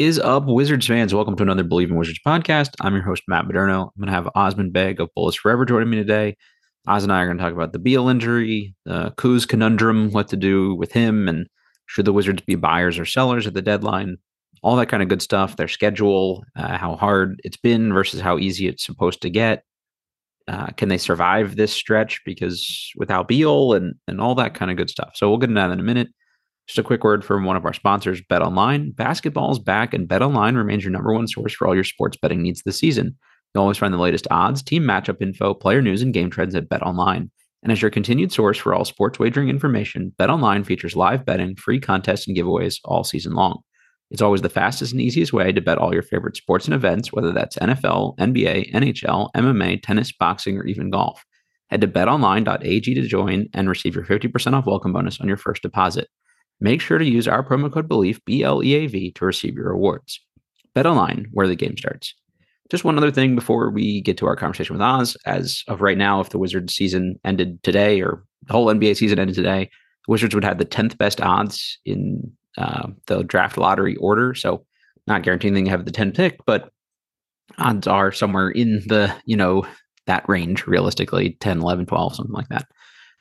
Is up, Wizards fans? Welcome to another Bleav in Wizards podcast. I'm your host, Matt Moderno. I'm going to have Osman Beg of Bullets Forever joining me today. Oz and I are going to talk about the Beal injury, the Kuz conundrum, what to do with him, and should the Wizards be buyers or sellers at the deadline, all that kind of good stuff, their schedule, uh, how hard it's been versus how easy it's supposed to get. Uh, can they survive this stretch? Because without Beal and, and all that kind of good stuff. So we'll get into that in a minute. Just a quick word from one of our sponsors, Bet Online. Basketball is back, and Bet Online remains your number one source for all your sports betting needs this season. You'll always find the latest odds, team matchup info, player news, and game trends at Bet Online. And as your continued source for all sports wagering information, Bet Online features live betting, free contests, and giveaways all season long. It's always the fastest and easiest way to bet all your favorite sports and events, whether that's NFL, NBA, NHL, MMA, tennis, boxing, or even golf. Head to betonline.ag to join and receive your 50% off welcome bonus on your first deposit. Make sure to use our promo code BLEAV, B L E A V, to receive your rewards. Bet online, where the game starts. Just one other thing before we get to our conversation with Oz. As of right now, if the Wizards season ended today or the whole NBA season ended today, the Wizards would have the 10th best odds in uh, the draft lottery order. So, not guaranteeing they have the 10th pick, but odds are somewhere in the, you know, that range realistically 10, 11, 12, something like that.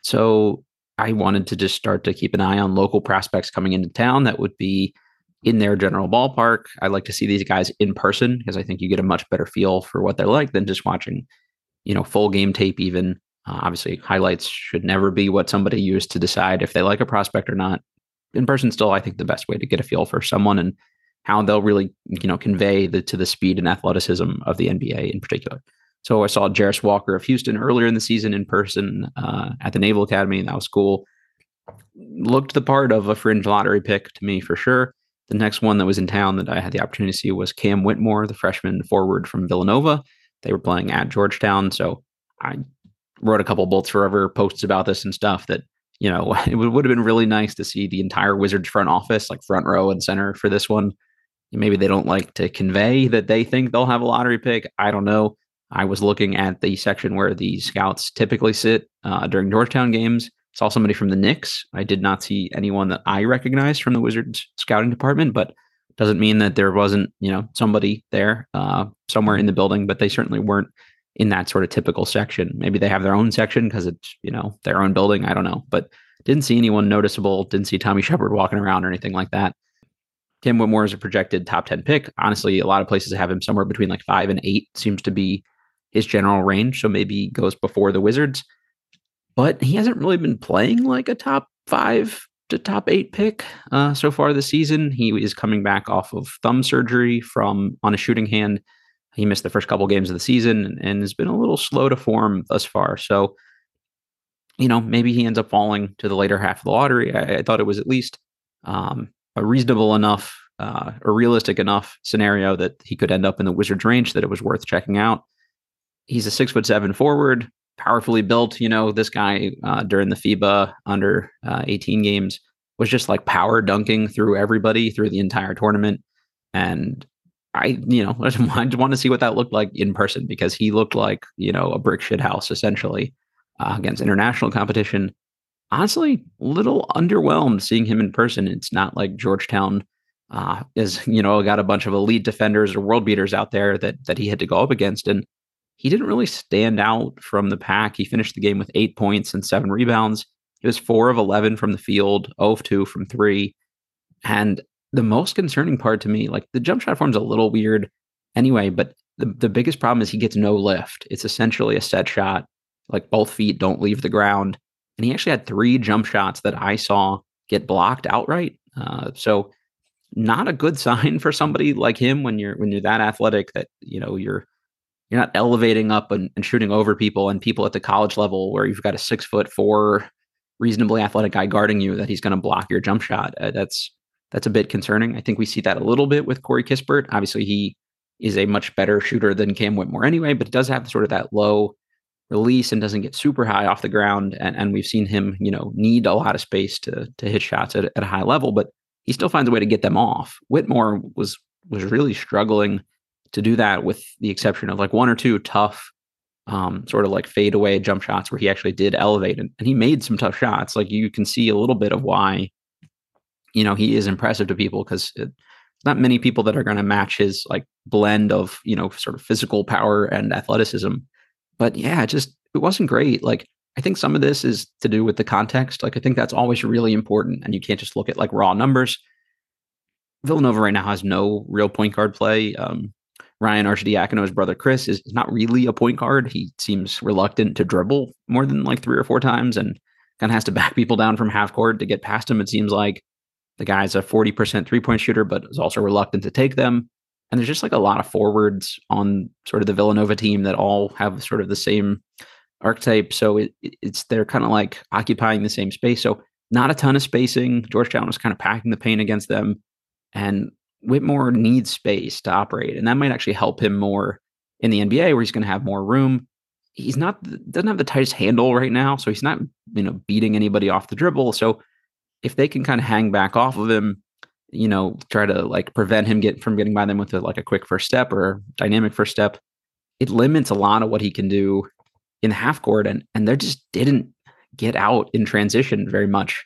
So, I wanted to just start to keep an eye on local prospects coming into town that would be in their general ballpark. I like to see these guys in person because I think you get a much better feel for what they're like than just watching, you know, full game tape. Even uh, obviously, highlights should never be what somebody used to decide if they like a prospect or not. In person, still, I think the best way to get a feel for someone and how they'll really, you know, convey the to the speed and athleticism of the NBA in particular. So I saw Jarace Walker of Houston earlier in the season in person uh, at the Naval Academy. That was cool. Looked the part of a fringe lottery pick to me for sure. The next one that was in town that I had the opportunity to see was Cam Whitmore, the freshman forward from Villanova. They were playing at Georgetown. So I wrote a couple Bullets Forever posts about this and stuff that, you know, it would have been really nice to see the entire Wizards front office, like front row and center for this one. Maybe they don't like to convey that they think they'll have a lottery pick. I don't know. I was looking at the section where the scouts typically sit uh, during Georgetown games. Saw somebody from the Knicks. I did not see anyone that I recognized from the Wizards scouting department, but doesn't mean that there wasn't, you know, somebody there uh, somewhere in the building. But they certainly weren't in that sort of typical section. Maybe they have their own section because it's, you know, their own building. I don't know, but didn't see anyone noticeable. Didn't see Tommy Sheppard walking around or anything like that. Cam Whitmore is a projected top 10 pick. Honestly, a lot of places have him somewhere between like five and eight, seems to be his general range. So maybe goes before the Wizards. But he hasn't really been playing like a top five to top eight pick uh, so far this season. He is coming back off of thumb surgery from on a shooting hand. He missed the first couple games of the season and, and has been a little slow to form thus far. So, you know, maybe he ends up falling to the later half of the lottery. I, I thought it was at least um, a reasonable enough, uh, a realistic enough scenario that he could end up in the Wizards range that it was worth checking out he's a six foot seven forward, powerfully built. You know, this guy uh, during the FIBA under uh, 18 games was just like power dunking through everybody through the entire tournament. And I, you know, I just want to see what that looked like in person because he looked like, you know, a brick shit house essentially uh, against international competition. Honestly, a little underwhelmed seeing him in person. It's not like Georgetown uh, is, you know, got a bunch of elite defenders or world beaters out there that that he had to go up against. And he didn't really stand out from the pack. He finished the game with eight points and seven rebounds. He was four of 11 from the field, 0 of 2 from three. And the most concerning part to me, like the jump shot form's a little weird anyway, but the, the biggest problem is he gets no lift. It's essentially a set shot, like both feet don't leave the ground. And he actually had three jump shots that I saw get blocked outright. Uh, so not a good sign for somebody like him when you're when you're that athletic that you know you're you're not elevating up and, and shooting over people and people at the college level where you've got a six foot four reasonably athletic guy guarding you that he's going to block your jump shot. Uh, that's that's a bit concerning. I think we see that a little bit with Corey Kispert. Obviously, he is a much better shooter than Cam Whitmore anyway, but does have sort of that low release and doesn't get super high off the ground. And, and we've seen him, you know, need a lot of space to to hit shots at, at a high level, but he still finds a way to get them off. Whitmore was was really struggling to do that with the exception of like one or two tough um, sort of like fade away jump shots where he actually did elevate and, and he made some tough shots. Like you can see a little bit of why, you know, he is impressive to people because not many people that are going to match his like blend of, you know, sort of physical power and athleticism. But yeah, just it wasn't great. Like I think some of this is to do with the context. Like I think that's always really important and you can't just look at like raw numbers. Villanova right now has no real point guard play. Um, Ryan Arcidiacono's brother Chris is not really a point guard. He seems reluctant to dribble more than like three or four times and kind of has to back people down from half court to get past him. It seems like the guy's a 40% three point shooter, but is also reluctant to take them. And there's just like a lot of forwards on sort of the Villanova team that all have sort of the same archetype. So it, it's they're kind of like occupying the same space. So not a ton of spacing. Georgetown was kind of packing the paint against them. And Whitmore needs space to operate, and that might actually help him more in the NBA where he's going to have more room. He's not doesn't have the tightest handle right now, so he's not you know beating anybody off the dribble. So if they can kind of hang back off of him, you know, try to like prevent him get from getting by them with a, like a quick first step or dynamic first step, it limits a lot of what he can do in the half court, and and they just didn't get out in transition very much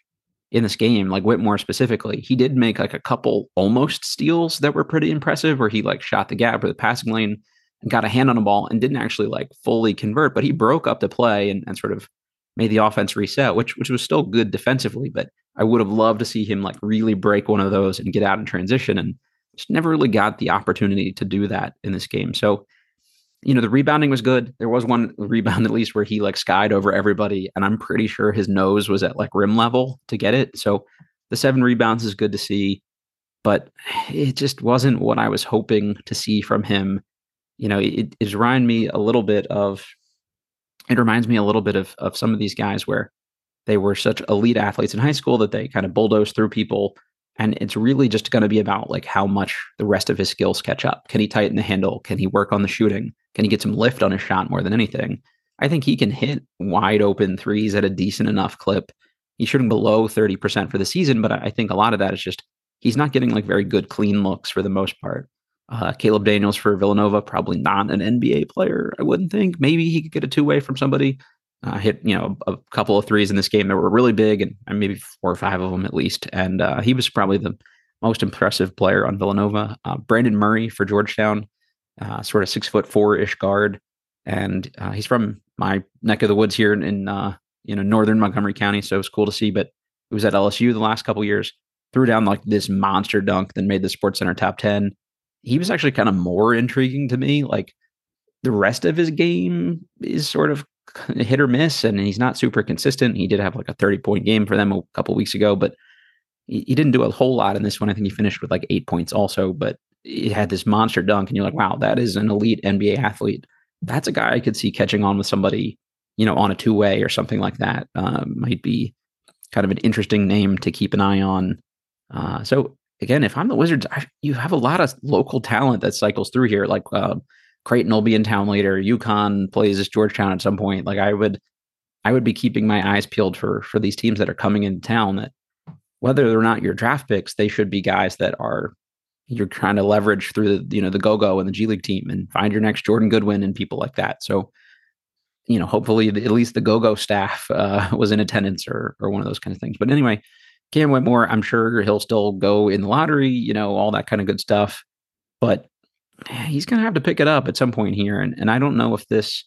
in this game, like Whitmore specifically, he did make like a couple almost steals that were pretty impressive where he like shot the gap or the passing lane and got a hand on a ball and didn't actually like fully convert, but he broke up the play and, and sort of made the offense reset, which which was still good defensively. But I would have loved to see him like really break one of those and get out in transition and just never really got the opportunity to do that in this game. So you know, the rebounding was good. There was one rebound at least where he like skied over everybody, and I'm pretty sure his nose was at like rim level to get it. So the seven rebounds is good to see, but it just wasn't what I was hoping to see from him. You know, it, it reminded me a little bit of it reminds me a little bit of of some of these guys where they were such elite athletes in high school that they kind of bulldozed through people and it's really just going to be about like how much the rest of his skills catch up can he tighten the handle can he work on the shooting can he get some lift on his shot more than anything? I think he can hit wide open threes at a decent enough clip. He's shooting below 30% for the season, but I think a lot of that is just he's not getting like very good clean looks for the most part. Uh, Caleb Daniels for Villanova, probably not an NBA player, I wouldn't think. Maybe he could get a two way from somebody. Uh, hit you know a, couple of threes in this game that were really big, and, and maybe four or five of them at least. And uh, he was probably the most impressive player on Villanova. Uh, Brandon Murray for Georgetown, uh, sort of six foot four ish guard, and uh, he's from my neck of the woods here in, in uh, you know northern Montgomery County, so it was cool to see. But he was at LSU the last couple years, threw down like this monster dunk, then made the SportsCenter top ten. He was actually kind of more intriguing to me. Like the rest of his game is sort of hit or miss, and he's not super consistent. He did have like a thirty point game for them a couple weeks ago, but he didn't do a whole lot in this one. I think he finished with like eight points also, but it had this monster dunk, and you're like, wow, that is an elite NBA athlete. That's a guy I could see catching on with somebody, you know, on a two way or something like that. Um, might be kind of an interesting name to keep an eye on. Uh, so again, if I'm the Wizards, I, you have a lot of local talent that cycles through here. Like uh, Creighton will be in town later. UConn plays as Georgetown at some point. Like I would, I would be keeping my eyes peeled for for these teams that are coming into town. That whether they're not your draft picks, they should be guys that are you're trying to leverage through the you know the go go and the G League team and find your next Jordan Goodwin and people like that. So, you know, hopefully at least the go go staff uh, was in attendance or or one of those kind of things. But anyway, Cam Whitmore, I'm sure he'll still go in the lottery. You know, all that kind of good stuff. But he's gonna have to pick it up at some point here, and and I don't know if this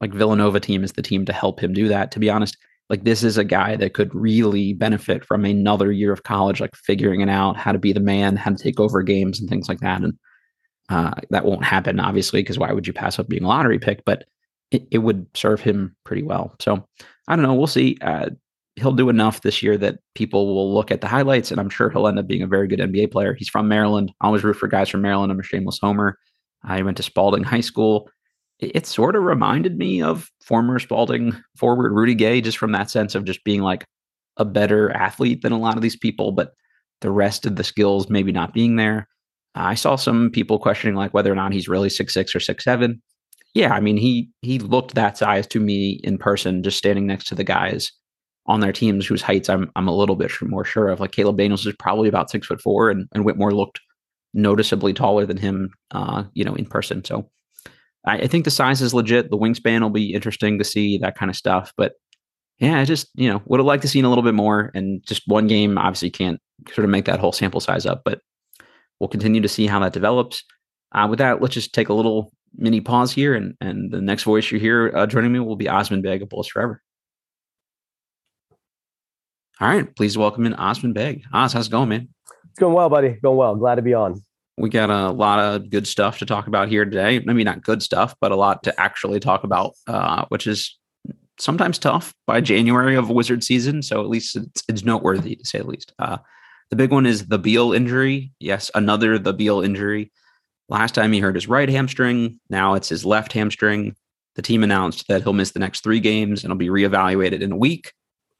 like Villanova team is the team to help him do that. To be honest, like this is a guy that could really benefit from another year of college, like figuring it out, how to be the man, how to take over games and things like that. And uh, that won't happen, obviously, because why would you pass up being a lottery pick? But it, it, would serve him pretty well. So I don't know. We'll see. Uh, he'll do enough this year that people will look at the highlights, and I'm sure he'll end up being a very good NBA player. He's from Maryland. I always root for guys from Maryland. I'm a shameless homer. I went to Spalding High School. It sort of reminded me of former Spalding forward Rudy Gay, just from that sense of just being like a better athlete than a lot of these people, but the rest of the skills maybe not being there. I saw some people questioning like whether or not he's really six six or six seven. Yeah, I mean he he looked that size to me in person, just standing next to the guys on their teams whose heights I'm I'm a little bit more sure of. Like Caleb Daniels is probably about six foot four, and, and Whitmore looked noticeably taller than him, uh, you know, in person. So I, I think the size is legit. The wingspan will be interesting to see that kind of stuff. But yeah, I just you know would have liked to seen a little bit more. And just one game obviously can't sort of make that whole sample size up, but we'll continue to see how that develops. Uh, with that, let's just take a little mini pause here, and and the next voice you hear uh, joining me will be Osman Beg of Bullets Forever. All right, please welcome in Osman Beg. Oz, how's it going, man? It's going well, buddy. Going well. Glad to be on. We got a lot of good stuff to talk about here today. Maybe not good stuff, but a lot to actually talk about, uh, which is sometimes tough by January of Wizard season. So at least it's, it's noteworthy to say the least. Uh, the big one is the Beal injury. Yes, another the Beal injury. Last time he hurt his right hamstring. Now it's his left hamstring. The team announced that he'll miss the next three games and he'll be reevaluated in a week.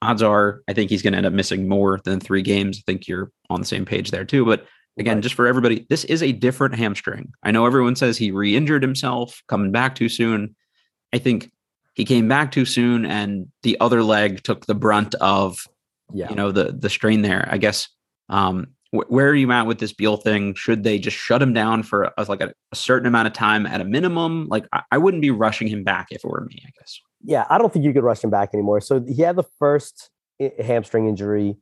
Odds are, I think he's going to end up missing more than three games. I think you're on the same page there too. But again, right. just for everybody, this is a different hamstring. I know everyone says he re injured himself coming back too soon. I think he came back too soon and the other leg took the brunt of yeah. you know the the strain there. I guess um, wh- where are you at with this Beal thing? Should they just shut him down for a, like a, a, certain amount of time at a minimum? Like I, I wouldn't be rushing him back if it were me. I guess. Yeah, I don't think you could rush him back anymore. So he had the first hamstring injury.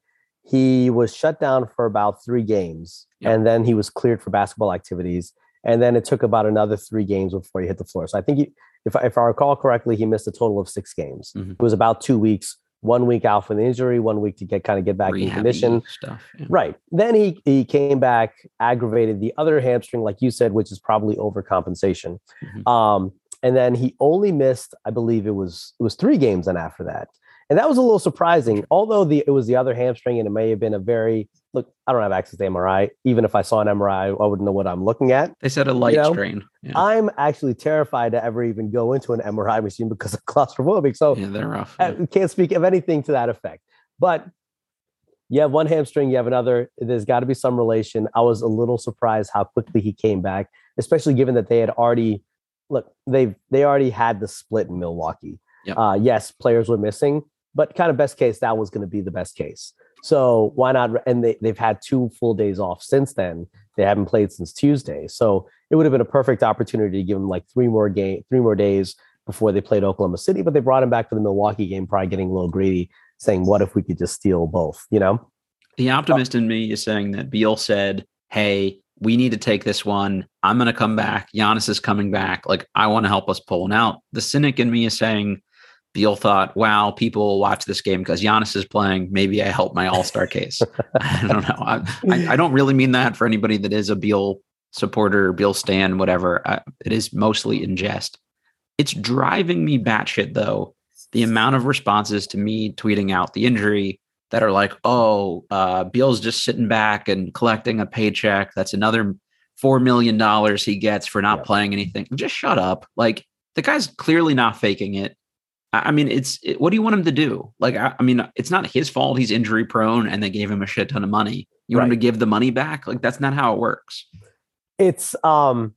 He was shut down for about three games, yep. and then he was cleared for basketball activities. And then it took about another three games before he hit the floor. So I think, he, if, if I recall correctly, he missed a total of six games. Mm-hmm. It was about two weeks one week out from the injury, one week to get kind of get back in condition. Stuff, yeah. Right. Then he he came back, aggravated the other hamstring, like you said, which is probably overcompensation. Mm-hmm. Um, and then he only missed, I believe it was it was three games. Then after that, and that was a little surprising. Although the it was the other hamstring, and it may have been a very look. I don't have access to MRI. Even if I saw an MRI, I wouldn't know what I'm looking at. They said a light you know? strain. Yeah. I'm actually terrified to ever even go into an MRI machine because of claustrophobic. So yeah, they're rough. I can't speak of anything to that effect. But you have one hamstring, you have another. There's got to be some relation. I was a little surprised how quickly he came back, especially given that they had already look they've they already had the split in Milwaukee. Yep. Uh, yes, players were missing, but kind of best case, that was going to be the best case. So why not? And they, they've had two full days off since then. They haven't played since Tuesday. So it would have been a perfect opportunity to give them like three more game, three more days before they played Oklahoma City. But they brought him back for the Milwaukee game, probably getting a little greedy, saying, "What if we could just steal both?" You know. The optimist in me is saying that Beal said, "Hey, we need to take this one. I'm going to come back. Giannis is coming back. Like I want to help us pull one out." The cynic in me is saying, Beal thought, wow, people will watch this game because Giannis is playing. Maybe I help my all star case. I don't know. I, I, I, don't really mean that for anybody that is a Beal supporter, Beal stan, whatever. I, it is mostly in jest. It's driving me batshit, though, the amount of responses to me tweeting out the injury that are like, oh, uh, Beal's just sitting back and collecting a paycheck. That's another $4 million he gets for not yeah. playing anything. Just shut up. Like, the guy's clearly not faking it I mean, it's it, what do you want him to do? Like, I, I, mean, it's not his fault. He's injury prone, and they gave him a shit ton of money. You right. want him to give the money back? Like, that's not how it works. It's um,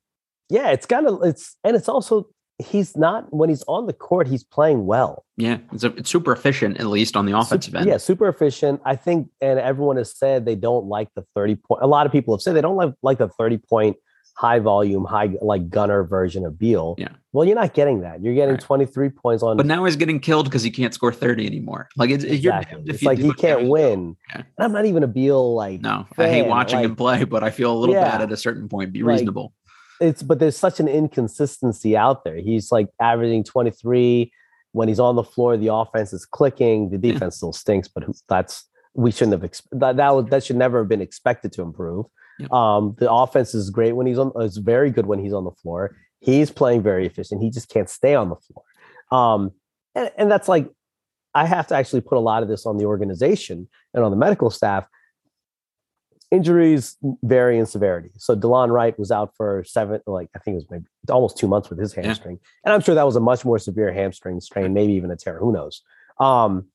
yeah, it's kind of it's, and it's also he's not when he's on the court, he's playing well. Yeah, it's, a, it's super efficient, at least on the offensive super, end. Yeah, super efficient. I think, and everyone has said they don't like the thirty point. A lot of people have said they don't like like the thirty point high volume, high like gunner version of Beal. Yeah. Well, you're not getting that. You're getting right. 23 points on. But now he's getting killed because he can't score 30 anymore. Like it's, exactly. it's like he can't win. Yeah. And I'm not even a Beal like. No, fan. I hate watching like, him play, but I feel a little yeah, bad at a certain point. Be reasonable. Like, it's but there's such an inconsistency out there. He's like averaging 23 when he's on the floor. The offense is clicking. The defense yeah. still stinks, but that's we shouldn't have that that, that should never have been expected to improve. Yep. Um, the offense is great when he's on. It's very good when he's on the floor. He's playing very efficient. He just can't stay on the floor. Um, and, and that's like I have to actually put a lot of this on the organization and on the medical staff. injuries vary in severity. So Delon Wright was out for seven, like I think it was maybe almost two months with his hamstring, yeah. and I'm sure that was a much more severe hamstring strain, maybe even a tear. Who knows? Um,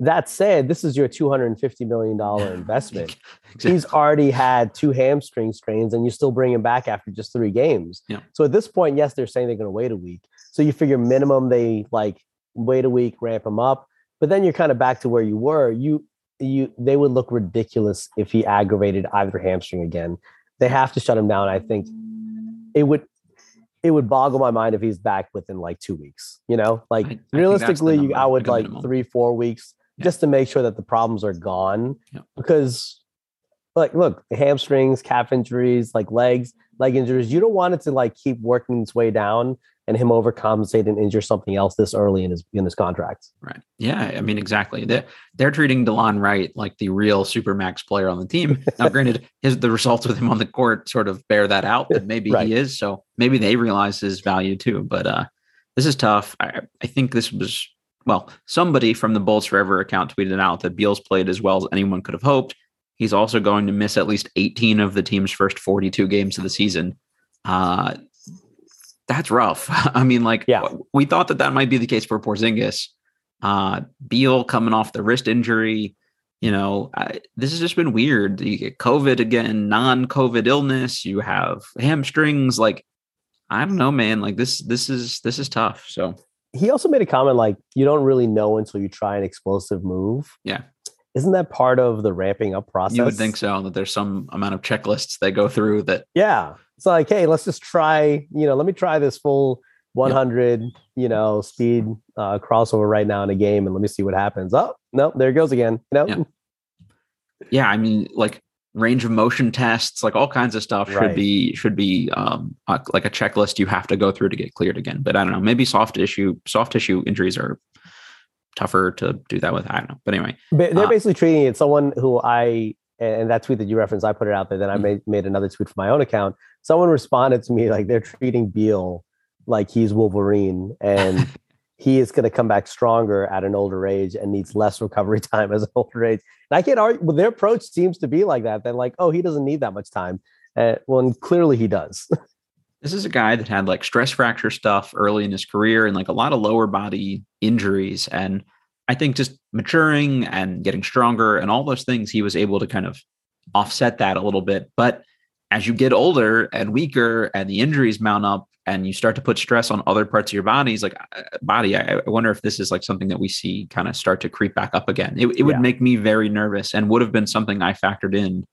that said, this is your $250 million investment. exactly. He's already had two hamstring strains and you still bring him back after just three games. Yeah. So at this point, yes, they're saying they're going to wait a week. So you figure minimum they like wait a week, ramp him up, but then you're kind of back to where you were. You you they would look ridiculous if he aggravated either hamstring again. They have to shut him down. I think it would it would boggle my mind if he's back within like two weeks. You know, like I, I realistically, I would like, like three, four weeks yeah. just to make sure that the problems are gone. Yeah. Because, like, look, hamstrings, calf injuries, like legs, leg injuries, you don't want it to like keep working its way down and him overcompensate and injure something else this early in his in his contract. Right. Yeah. I mean, exactly. They're they're treating Delon Wright like the real super max player on the team. Now, granted, his the results with him on the court sort of bear that out that maybe right. he is. So maybe they realize his value too. But uh this is tough. I, I think this was well, somebody from the Bullets Forever account tweeted out that Beal's played as well as anyone could have hoped. He's also going to miss at least 18 of the team's first 42 games of the season. Uh, that's rough. I mean, like, yeah. we thought that that might be the case for Porzingis. Uh, Beal coming off the wrist injury. You know, I, this has just been weird. You get COVID again, non-COVID illness. You have hamstrings. Like, I don't know, man. Like this, this is this is tough. So he also made a comment like you don't really know until you try an explosive move. Yeah. Isn't that part of the ramping up process? You would think so, that there's some amount of checklists they go through that. Yeah. It's like, hey, let's just try, you know, let me try this full 100, yep. you know, speed uh, crossover right now in a game and let me see what happens. Oh, no, there it goes again. You know? Yeah. yeah. I mean, like range of motion tests, like all kinds of stuff right. should be should be um, uh, like a checklist you have to go through to get cleared again. But I don't know, maybe soft tissue soft tissue injuries are tougher to do that with. I don't know, but anyway, but they're uh, basically treating it. Someone who I and that tweet that you referenced, I put it out there. Then I mm-hmm. made made another tweet for my own account. Someone responded to me like they're treating Beal like he's Wolverine and. he is going to come back stronger at an older age and needs less recovery time as an older age. And I can't argue, well, their approach seems to be like that. They're like, oh, he doesn't need that much time. Uh, well, and clearly he does. this is a guy that had like stress fracture stuff early in his career and like a lot of lower body injuries. And I think just maturing and getting stronger and all those things, he was able to kind of offset that a little bit. But as you get older and weaker and the injuries mount up, and you start to put stress on other parts of your bodies like uh, body I, I wonder if this is like something that we see kind of start to creep back up again it, it would yeah. make me very nervous and would have been something i factored in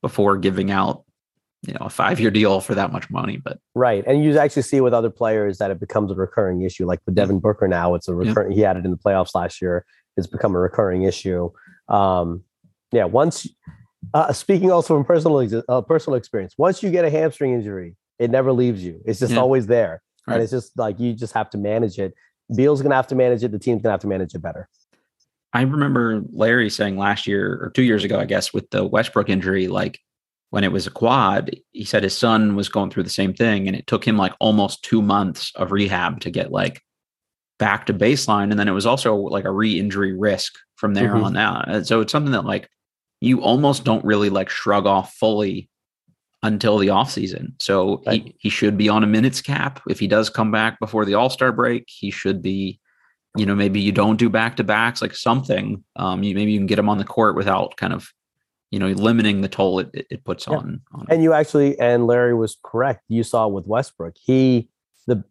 before giving out you know a five year deal for that much money but right and you actually see with other players that it becomes a recurring issue like with devin booker now it's a recurring yeah. he had it in the playoffs last year it's become a recurring issue um yeah once uh, speaking also from personal uh, personal experience once you get a hamstring injury it never leaves you. It's just yeah. always there. Right. And it's just like you just have to manage it. Beal's gonna have to manage it. The team's gonna have to manage it better. I remember Larry saying last year or two years ago, I guess, with the Westbrook injury, like when it was a quad, he said his son was going through the same thing, and it took him like almost two months of rehab to get like back to baseline. And then it was also like a re-injury risk from there mm-hmm. on out. And so it's something that like you almost don't really like shrug off fully until the offseason. So right. he, he should be on a minutes cap. If he does come back before the All Star break, he should be, you know, maybe you don't do back to backs, like something. Um, you maybe you can get him on the court without kind of, you know, limiting the toll it, it puts yeah. on, on. And you actually, and Larry was correct. You saw with Westbrook, he, the,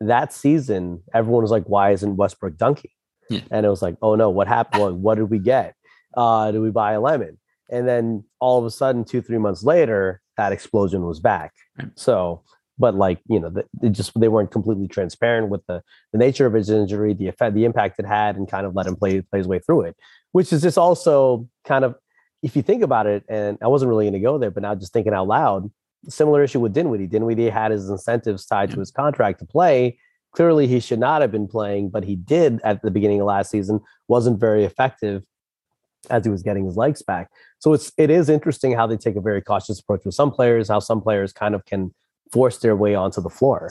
that season, everyone was like, why isn't Westbrook dunking? Yeah. And it was like, oh no, what happened? what did we get? Uh, did we buy a lemon? And then all of a sudden, two, three months later, that explosion was back. Right. So, but like you know, they just they weren't completely transparent with the the nature of his injury, the effect, the impact it had, and kind of let him play play his way through it. Which is just also kind of, if you think about it, and I wasn't really going to go there, but now just thinking out loud, similar issue with Dinwiddie. Dinwiddie had his incentives tied yeah. to his contract to play. Clearly, he should not have been playing, but he did at the beginning of last season. wasn't very effective as he was getting his legs back. So it's it is interesting how they take a very cautious approach with some players, how some players kind of can force their way onto the floor.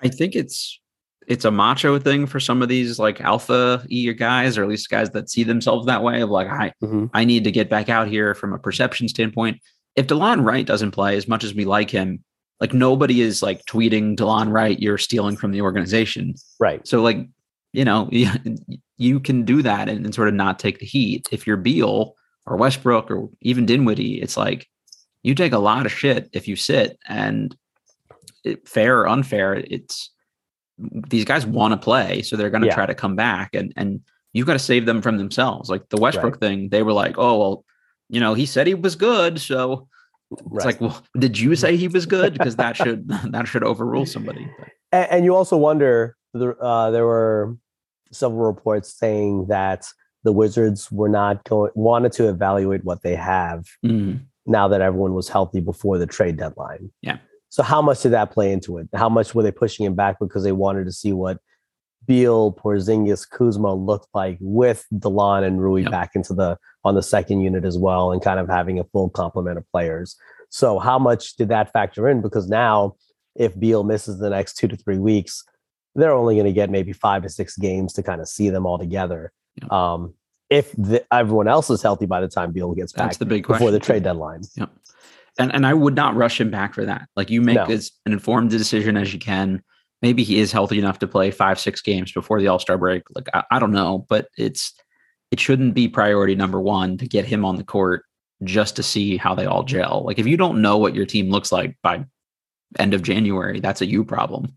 I think it's it's a macho thing for some of these like alpha e guys, or at least guys that see themselves that way of like, I Mhm. I need to get back out here from a perception standpoint. If Delon Wright doesn't play as much as we like him, like nobody is like tweeting Delon Wright, you're stealing from the organization. Right. So like, you know, you, can do that and, and sort of not take the heat. If you're Beal or Westbrook or even Dinwiddie, it's like you take a lot of shit if you sit and it, fair or unfair, it's these guys want to play, so they're going to Yeah. try to come back and and you've got to save them from themselves. Like the Westbrook thing, they were like, "Oh, well, you know, he said he was good, so it's Right. like, well, did you say he was good? Because that should that should overrule somebody." And, and you also wonder the, uh, there were several reports saying that the wizards were not going wanted to evaluate what they have mm, now that everyone was healthy before the trade deadline Yeah. so how much did that play into it how much were they pushing him back because they wanted to see what Beal, Porzingis, Kuzma looked like with Delon and Rui Yep. back into the on the second unit as well, and kind of having a full complement of players. So how much did that factor in? Because now, if Beal misses the next two to three weeks, they're only going to get maybe five to six games to kind of see them all together. Yep. Um, if the, everyone else is healthy by the time Beal gets back that's the big question. before the trade deadline. and and I would not rush him back for that. Like you make No. as an informed decision as you can. Maybe he is healthy enough to play five, six games before the All Star break. Like I, I don't know, but it's it shouldn't be priority number one to get him on the court just to see how they all gel. Like if you don't know what your team looks like by end of January, that's a you problem.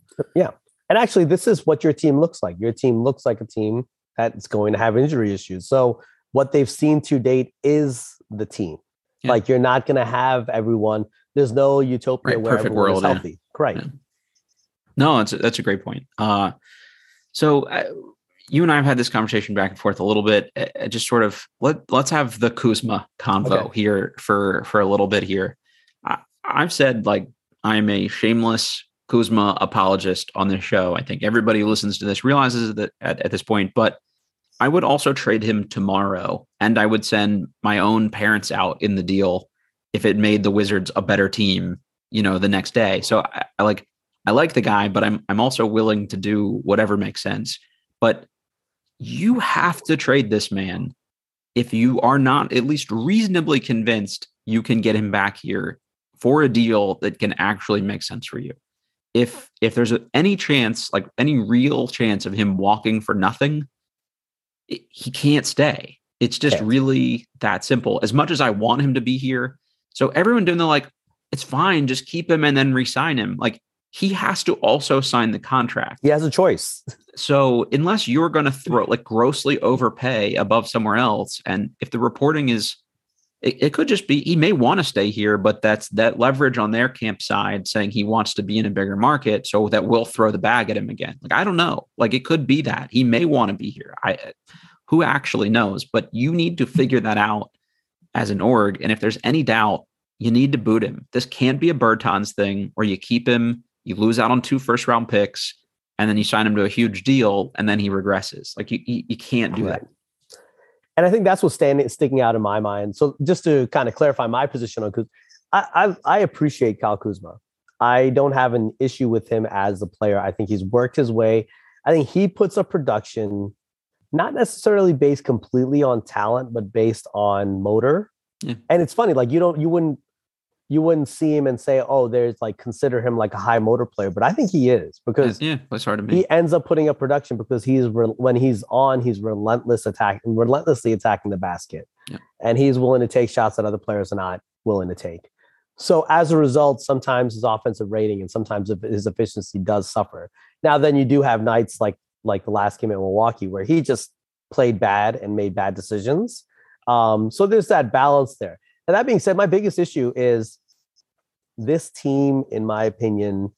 And actually, this is what your team looks like. Your team looks like a team that's going to have injury issues. So, what they've seen to date is the team. Yeah. Like, you're not going to have everyone. There's no utopia Right, where perfect everyone world, is yeah. healthy. Right. Yeah. No, that's that's a great point. Uh, so uh, you and I have had this conversation back and forth a little bit. Uh, uh, just sort of let let's have the Kuzma convo Okay. here for for a little bit here. I, I've said like I'm a shameless Kuzma apologist on this show. I think everybody who listens to this realizes that at, at this point, but I would also trade him tomorrow, and I would send my own parents out in the deal if it made the Wizards a better team. You know, the next day. So I, I like I like the guy, but I'm I'm also willing to do whatever makes sense. But you have to trade this man if you are not at least reasonably convinced you can get him back here for a deal that can actually make sense for you. If if there's any chance, like any real chance of him walking for nothing, it- he can't stay. It's just really that simple. As much as I want him to be here, so everyone doing the like, it's fine, just keep him and then resign him. Like he has to also sign the contract. He has a choice. So unless you're going to throw like grossly overpay above somewhere else, and if the reporting is, it, it could just be he may want to stay here, but that's that leverage on their camp side saying he wants to be in a bigger market, so that we'll throw the bag at him again. Like I don't know, like it could be that he may want to be here. I, who actually knows? But you need to figure that out as an org, and if there's any doubt, you need to boot him. This can't be a Bertans thing where you keep him, you lose out on two first round picks and then you sign him to a huge deal and then he regresses. Like you, you, you can't do that. And I think that's what's standing sticking out in my mind. So just to kind of clarify my position on Kuzma, I, I I appreciate Kyle Kuzma. I don't have an issue with him as a player. I think he's worked his way. I think he puts up production, not necessarily based completely on talent, but based on motor. Yeah. And it's funny, like you don't you wouldn't you wouldn't see him and say, oh, there's like consider him like a high motor player, but I think he is because yeah, that's hard to me. he ends up putting up production because he's re- when he's on, he's relentless attack, relentlessly attacking the basket, Yeah. and he's willing to take shots that other players are not willing to take. So as a result, sometimes his offensive rating and sometimes his efficiency does suffer. Now, then you do have nights like like the last game at Milwaukee where he just played bad and made bad decisions. Um, so there's that balance there. And that being said, my biggest issue is this team, in my opinion,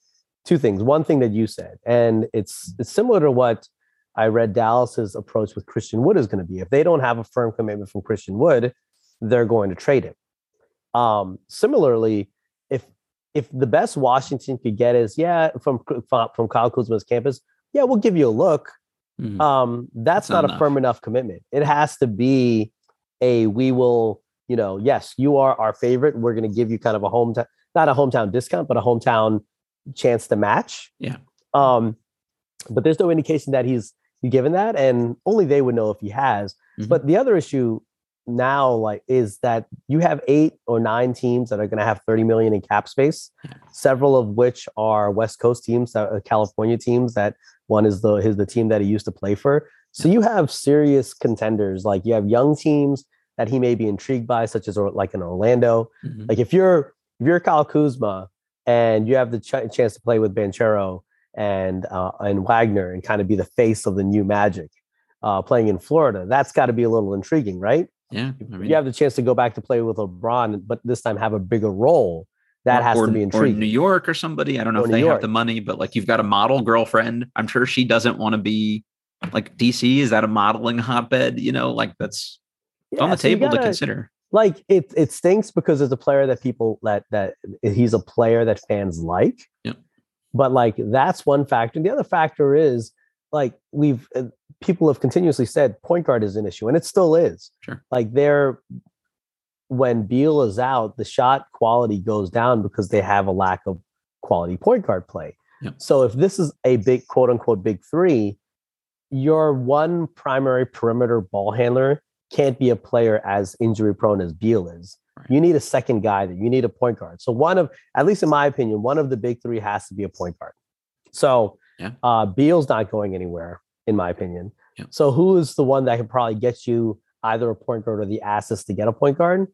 two things. One thing that you said, and it's it's similar to what I read Dallas's approach with Christian Wood is going to be. If they don't have a firm commitment from Christian Wood, they're going to trade him. Um, similarly, if if the best Washington could get is yeah from from, from Kyle Kuzma's campus, yeah, we'll give you a look. Mhm. Um, that's That's not, not a firm enough commitment. It has to be a we will, you know, yes, you are our favorite. We're going to give you kind of a hometown, not a hometown discount, but a hometown chance to match. Yeah. Um, but there's no indication that he's given that, and only they would know if he has. Mhm. But the other issue now, like, is that you have eight or nine teams that are going to have 30 million in cap space, Yeah. several of which are West Coast teams, are California teams. That one is the his the team that he used to play for. So you have serious contenders, like you have young teams that he may be intrigued by, such as or- like in Orlando. Mhm. Like if you're if you're Kyle Kuzma and you have the ch- chance to play with Banchero and uh, and Wagner and kind of be the face of the new Magic, uh, playing in Florida, that's got to be a little intriguing, right? yeah, I mean, you have the chance to go back to play with LeBron, but this time have a bigger role. That or- has to be Or intriguing. New York or somebody. I don't know Or if they York. have the money, but like you've got a model girlfriend. I'm sure she doesn't want to be like DC. Is that a modeling hotbed? You know, like that's it's on the so table to gotta- consider. like it it stinks because it's a player that people that that he's a player that fans like. Yep. But like that's one factor. The other factor is like we've uh, people have continuously said point guard is an issue, and it still is. Sure. Like they're when Beal is out, the shot quality goes down because they have a lack of quality point guard play. Yep. So if this is a big quote unquote big three, your one primary perimeter ball handler can't be a player as injury prone as Beal is. Right. You need a second guy that You need a point guard. So one of, at least in my opinion, one of the big three has to be a point guard. So Yeah. uh, Beal's not going anywhere, in my opinion. Yeah. So who is the one that can probably get you either a point guard or the assets to get a point guard?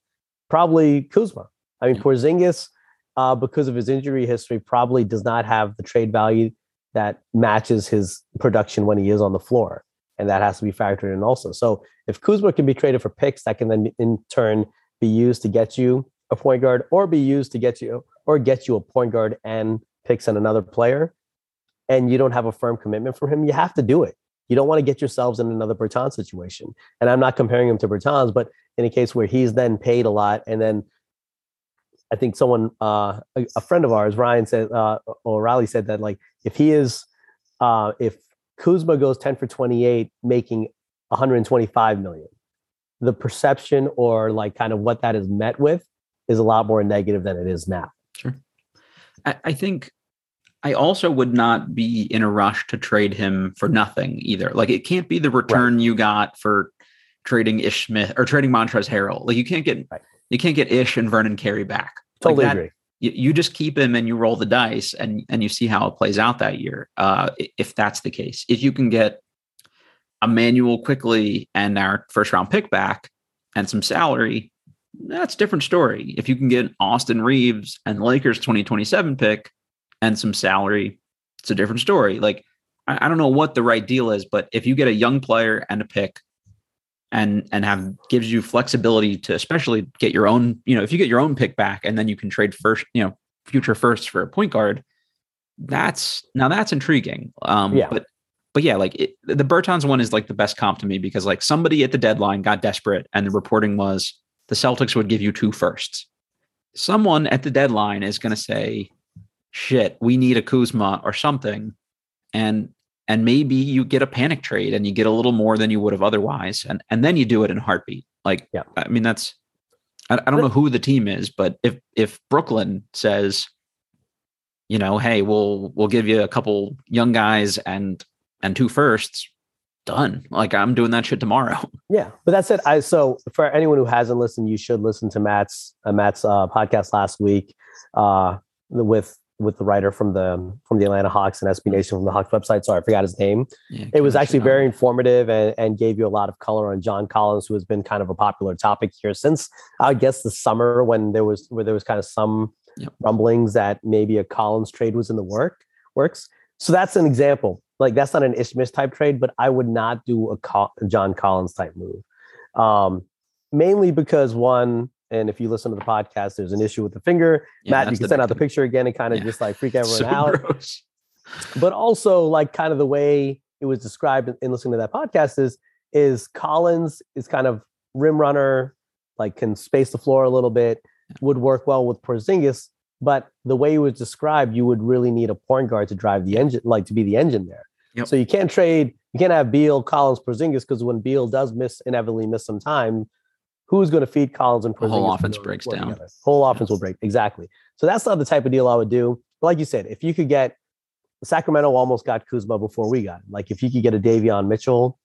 Probably Kuzma. I mean, Yeah. Porzingis, uh, because of his injury history, probably does not have the trade value that matches his production when he is on the floor. And that has to be factored in also. So if Kuzma can be traded for picks that can then in turn be used to get you a point guard or be used to get you or get you a point guard and picks on another player, and you don't have a firm commitment from him, you have to do it. You don't want to get yourselves in another Bertan situation. And I'm not comparing him to Bertans, but in a case where he's then paid a lot and then I think someone, uh, a, a friend of ours, Ryan said, uh, or Riley said that like if he is, uh, if Kuzma goes 10 for 28, making 125 million, the perception or like kind of what that is met with is a lot more negative than it is now. Sure. I, I think I also would not be in a rush to trade him for nothing either. Like it can't be the return you got for trading Ish Smith or trading Montrezl Harrell. Like you can't get Right. you can't get Ish and Vernon Carey back. Like Totally that- agree. You, you just keep him and you roll the dice and and you see how it plays out that year. Uh, if that's the case, if you can get Immanuel Quickley and our first round pick back and some salary, that's a different story. If you can get Austin Reaves and Lakers 2027 pick and some salary, it's a different story. Like, I, I don't know what the right deal is, but if you get a young player and a pick and and have gives you flexibility to especially get your own, you know, if you get your own pick back and then you can trade first, you know, future firsts for a point guard, that's now that's intriguing. Um Yeah. but but yeah, like it, the Bertans one is like the best comp to me because like somebody at the deadline got desperate and the reporting was the Celtics would give you two firsts. Someone at the deadline is going to say, "Shit, we need a Kuzma or something," and and maybe you get a panic trade and you get a little more than you would have otherwise, and and then you do it in a heartbeat. Like, Yeah. I mean, that's I, I don't know who the team is, but if if Brooklyn says, you know, hey, we'll we'll give you a couple young guys and and two firsts, done. Like I'm doing that shit tomorrow. Yeah, but that's it I so for anyone who hasn't listened, you should listen to Matt's uh, Matt's uh, podcast last week uh, with with the writer from the from the Atlanta Hawks and SB Nation from the Hawks website. Sorry, I forgot his name. Yeah, It was actually very informative and, and gave you a lot of color on John Collins, who has been kind of a popular topic here since I guess the summer when there was where there was kind of some Yep. rumblings that maybe a Collins trade was in the work works. So that's an example. Like that's not an Ish Smith type trade, but I would not do a John Collins type move. Um, mainly because one, and if you listen to the podcast, there's an issue with the finger. Yeah, Matt, you can send out the picture again and kind of Yeah. just like freak everyone So out gross. but also like kind of the way it was described in- in listening to that podcast is is Collins is kind of rim runner, like can space the floor a little bit, would work well with Porzingis, but the way it was described, you would really need a point guard to drive the engine, like to be the engine there. Yep. So you can't trade, you can't have Beal, Collins, Porzingis because when Beal does miss inevitably miss some time, who's going to feed Collins and Porzingis? The whole offense breaks down. together? Whole offense will break exactly. So that's not the type of deal I would do. But like you said, if you could get Sacramento almost got Kuzma before we got him. Like if you could get a Davion Mitchell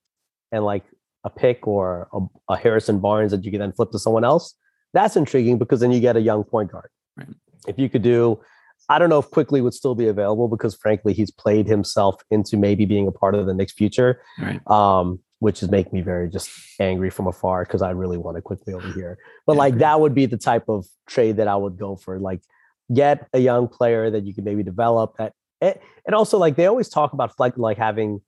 and like a pick or a, a Harrison Barnes that you could then flip to someone else, that's intriguing because then you get a young point guard. Right. If you could do, I don't know if Quickley would still be available because frankly he's played himself into maybe being a part of the Knicks future. Right. Um, which is making me very just angry from afar because I really want to Quickley over here. But like that would be the type of trade that I would go for. Like get a young player that you can maybe develop that and and also like they always talk about like like having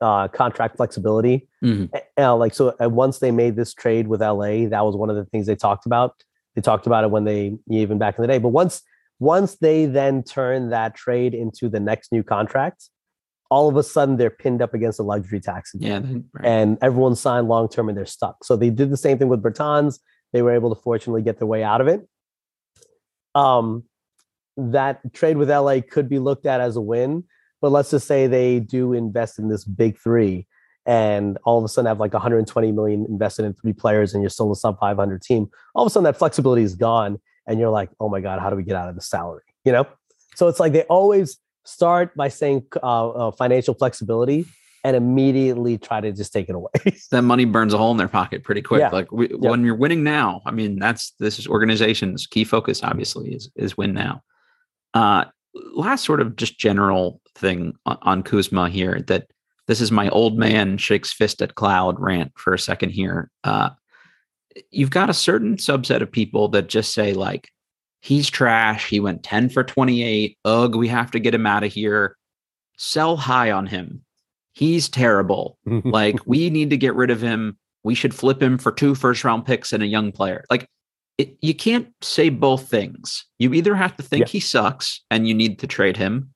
uh contract flexibility Mhm. uh, like so uh, once they made this trade with LA that was one of the things they talked about they talked about it when they even back in the day but once once they then turn that trade into the next new contract all of a sudden they're pinned up against the luxury tax again Yeah. right. and everyone signed long term and they're stuck. So they did the same thing with Bertans. They were able to fortunately get their way out of it. Um, that trade with LA could be looked at as a win, but let's just say they do invest in this big three and all of a sudden have like 120 million invested in three players and you're still a sub 500 team. All of a sudden that flexibility is gone and you're like, oh my God, how do we get out of the salary? You know? So it's like they always start by saying uh, uh, financial flexibility and immediately try to just take it away. that money burns a hole in their pocket pretty quick. Yeah. Like we, when you're winning now, I mean, that's this is organization's key focus. Obviously, is is win now. Uh, last sort of just general thing on, on Kuzma here that this is my old man shakes fist at cloud rant for a second here. Uh, you've got a certain subset of people that just say like he's trash. He went ten for twenty eight. Ugh, we have to get him out of here. Sell high on him. He's terrible like we need to get rid of him we should flip him for two first round picks and a young player like it, you can't say both things you either have to think Yeah. he sucks and you need to trade him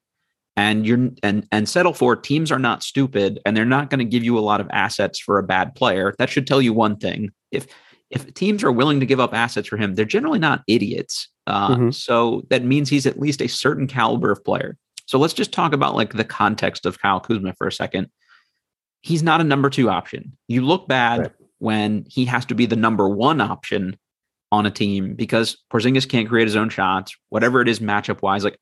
and you're and and settle for teams are not stupid and they're not going to give you a lot of assets for a bad player that should tell you one thing if if teams are willing to give up assets for him they're generally not idiots uh, Mhm. so that means he's at least a certain caliber of player so let's just talk about like the context of Kyle Kuzma for a second. He's not a number two option. You look bad Right. when he has to be the number one option on a team because Porzingis can't create his own shots, whatever it is matchup wise. Like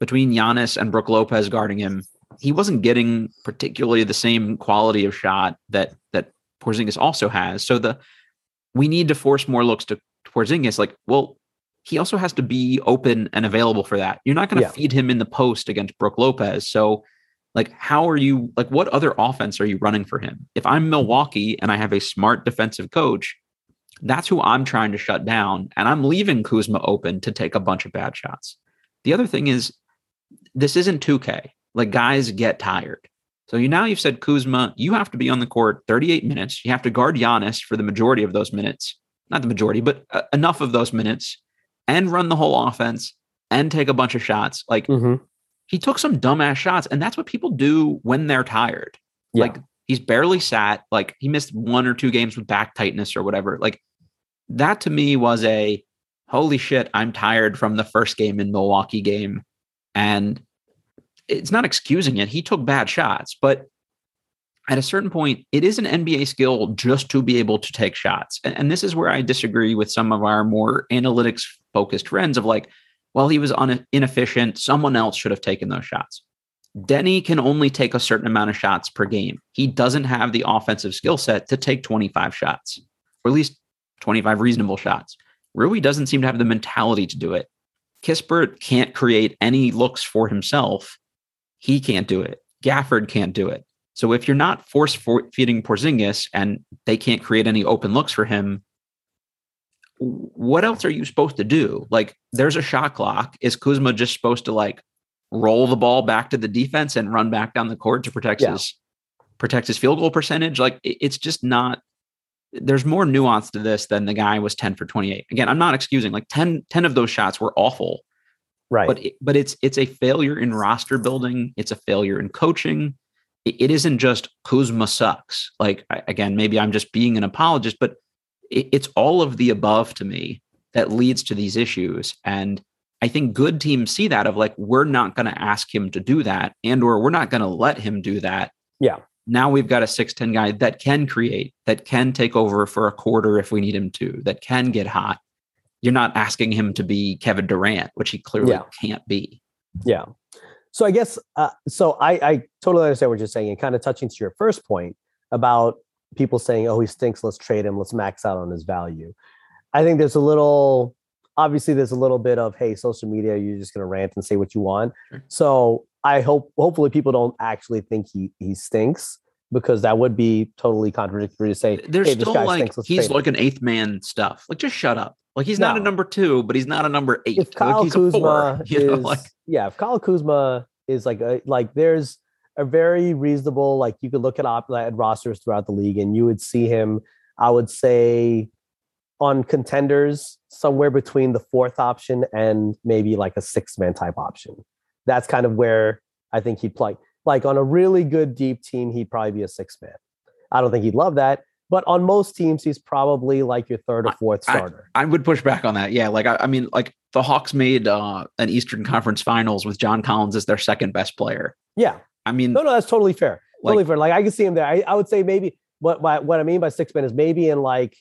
between Giannis and Brook Lopez guarding him, he wasn't getting particularly the same quality of shot that that Porzingis also has. So the we need to force more looks to Porzingis. Like, well, he also has to be open and available for that. You're not going to Yeah. feed him in the post against Brook Lopez. So, like, how are you like what other offense are you running for him? If I'm Milwaukee and I have a smart defensive coach, that's who I'm trying to shut down. And I'm leaving Kuzma open to take a bunch of bad shots. The other thing is this isn't 2K. Like guys get tired. So you now you've said Kuzma, you have to be on the court 38 minutes. You have to guard Giannis for the majority of those minutes. Not the majority, but uh, enough of those minutes and run the whole offense and take a bunch of shots. Like Mhm. he took some dumbass shots, and that's what people do when they're tired. Yeah. Like he's barely sat. Like he missed one or two games with back tightness or whatever. Like that to me was a holy shit. I'm tired from the first game in Milwaukee game, and it's not excusing it. He took bad shots, but at a certain point, it is an NBA skill just to be able to take shots. And, and this is where I disagree with some of our more analytics focused friends of like, well, he was inefficient. Someone else should have taken those shots. Deni can only take a certain amount of shots per game. He doesn't have the offensive skill set to take 25 shots, or at least 25 reasonable shots. Rui doesn't seem to have the mentality to do it. Kispert can't create any looks for himself. He can't do it. Gafford can't do it. So if you're not force feeding Porzingis and they can't create any open looks for him, what else are you supposed to do? Like there's a shot clock. Is Kuzma just supposed to like roll the ball back to the defense and run back down the court to protect Yeah. his protect his field goal percentage? Like it's just not there's more nuance to this than the guy was 10 for 28. Again, I'm not excusing like 10, 10 of those shots were awful Right. but it, but it's it's a failure in roster building. It's a failure in coaching. It, it isn't just Kuzma sucks. Like I- again, maybe I'm just being an apologist, but it's all of the above to me that leads to these issues. And I think good teams see that of like we're not going to ask him to do that, and or we're not going to let him do that. Yeah. Now we've got a six ten guy that can create, that can take over for a quarter if we need him to, that can get hot. You're not asking him to be Kevin Durant, which he clearly Yeah. can't be. Yeah. So I guess uh, so. I, I totally understand what you're saying, and kind of touching to your first point about people saying, "Oh, he stinks. Let's trade him. Let's max out on his value." I think there's a little, obviously, there's a little bit of, "Hey, social media, you're just going to rant and say what you want." Sure. So I hope, hopefully, people don't actually think he he stinks because that would be totally contradictory to say There's hey, this still guy like stinks, he's trade him." like an eighth man stuff. Like just shut up. Like he's not a number two, but he's not a number eight. if Kyle like he's a four. Kuzma You know, is like yeah, if Kyle Kuzma is like a, like there's a very reasonable like you could look at op at rosters throughout the league and you would see him. I would say on contenders somewhere between the fourth option and maybe like a six man type option. That's kind of where I think he'd play. Like on a really good deep team, he'd probably be a six man. I don't think he'd love that, but on most teams, he's probably like your third or fourth I- starter. I would push back on that. Yeah, like I, I mean, like the Hawks made uh, an Eastern Conference Finals with John Collins as their second best player. yeah, I mean, No, no, that's totally fair. Totally fair. Like I can see him there. I, I would say maybe what what what I mean by six man is maybe in like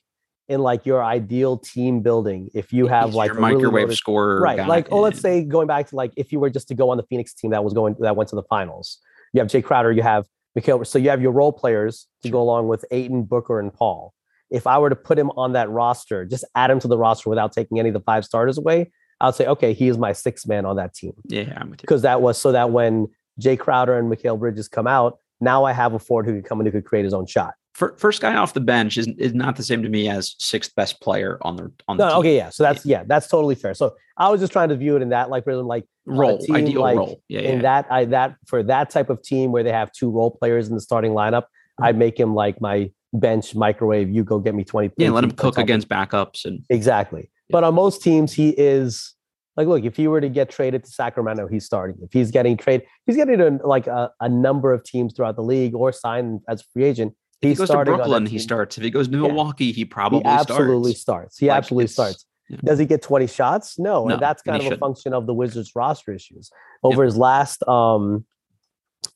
in like your ideal team building. If you have like really microwave loaded- scorer, right? guy. Like oh, let's say going back to like if you were just to go on the Phoenix team that was going that went to the finals. You have Jae Crowder. You have Mikal. So you have your role players to go along with Ayton, Booker, and Paul. If I were to put him on that roster, just add him to the roster without taking any of the five starters away, I would say okay, he is my sixth man on that team yeah, I'm with you. because that was so that when Jae Crowder and Mikal Bridges come out, now I have a forward who could come in who could create his own shot. Fir- First guy off the bench is, is not the same to me as sixth best player on the on the No, team. okay, yeah. So that's yeah, that's totally fair. So I was just trying to view it in that like really like role, team, ideal like, role. Yeah, yeah. in yeah. that I that for that type of team where they have two role players in the starting lineup, I'd mm-hmm. make him like my bench microwave. You go get me twenty. yeah. Let him cook against backups and Exactly. But on most teams, he is like, look, if he were to get traded to Sacramento, he's starting. If he's getting traded, he's getting to like a, a number of teams throughout the league or signed as a free agent. if he goes to Brooklyn, he starts. If he goes to Yeah. Milwaukee, he probably he absolutely starts. starts. He Like, absolutely starts. yeah. Does he get 20 shots? No. No, and that's kind of a shouldn't. function of the Wizards roster issues. Over his last um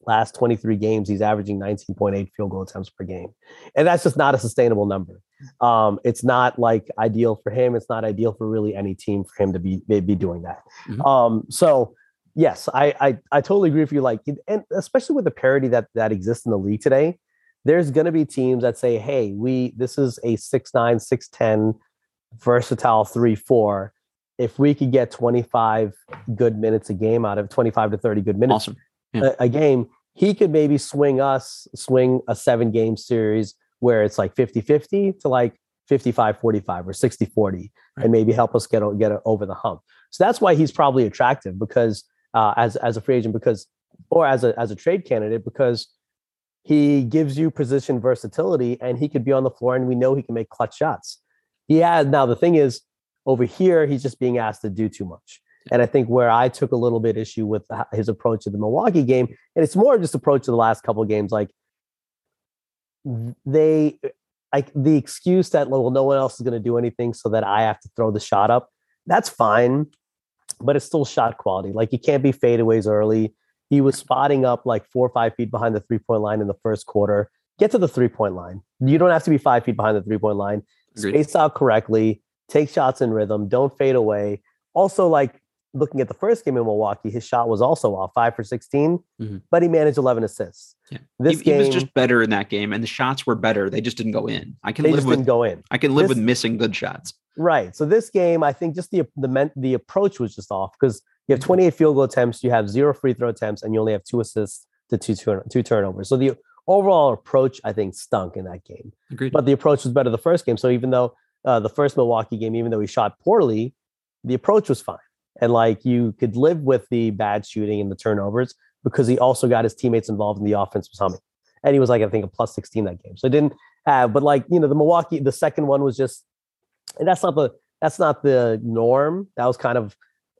last 23 games, he's averaging 19.8 field goal attempts per game. And that's just not a sustainable number. Um, it's not like ideal for him. It's not ideal for really any team for him to be be doing that. Mhm. Um, so yes, I, I I totally agree with you. Like, and especially with the parity that that exists in the league today, there's going to be teams that say, "Hey, we this is a six nine, six ten, versatile three four. If we could get 25 good minutes a game out of 25 to 30 good minutes Awesome. Yeah. a, a game, he could maybe swing us, swing a seven game series where it's like 50 50 to like 55 45 or 60 40 Right. and maybe help us get, get over the hump. So that's why he's probably attractive because uh, as, as a free agent, because, or as a, as a trade candidate, because he gives you position versatility and he could be on the floor and we know he can make clutch shots. He has now the thing is over here, he's just being asked to do too much. And I think where I took a little bit issue with his approach to the Milwaukee game, and it's more just approach to the last couple of games, like they like the excuse that well, no one else is going to do anything, so that I have to throw the shot up. That's fine, but it's still shot quality. Like you can't be fadeaways early. He was spotting up like four or five feet behind the three point line in the first quarter. Get to the three point line. You don't have to be five feet behind the three point line. Agreed. Space out correctly. Take shots in rhythm. Don't fade away. Also, like looking at the first game in Milwaukee, his shot was also off five for 16, Mhm. but he managed 11 assists. Yeah. This he, game, he was just better in that game, and the shots were better. They just didn't go in. I can they live just with didn't go in. I can live with missing good shots. Right. So this game, I think just the the the approach was just off because you Mm-hmm. have 28 field goal attempts, you have zero free throw attempts, and you only have two assists to two turn, two turnovers. So the overall approach, I think, stunk in that game. Agreed. But the approach was better the first game. So even though uh, the first Milwaukee game, even though he shot poorly, the approach was fine, and like you could live with the bad shooting and the turnovers because he also got his teammates involved in the offense was humming, and he was like I think a plus 16 that game. So it didn't have, but like you know the Milwaukee, the second one was just, and that's not the that's not the norm. That was kind of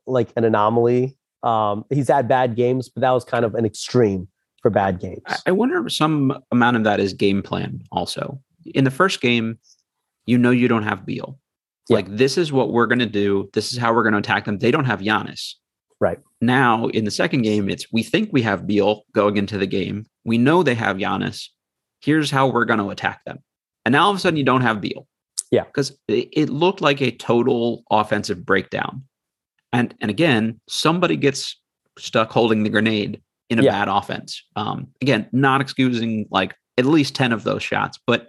like an anomaly. Um, he's had bad games, but that was kind of an extreme for bad games. I- I wonder if some amount of that is game plan also. In the first game, you know you don't have Beal. Yeah. Like this is what we're gonna do. This is how we're gonna attack them. They don't have Giannis. Right. Now in the second game, it's we think we have Beal going into the game. We know they have Giannis. Here's how we're gonna attack them. And now all of a sudden you don't have Beal. Yeah. Because it, it looked like a total offensive breakdown. And and again, somebody gets stuck holding the grenade in a Yeah. bad offense. Um, again, not excusing like at least 10 of those shots, but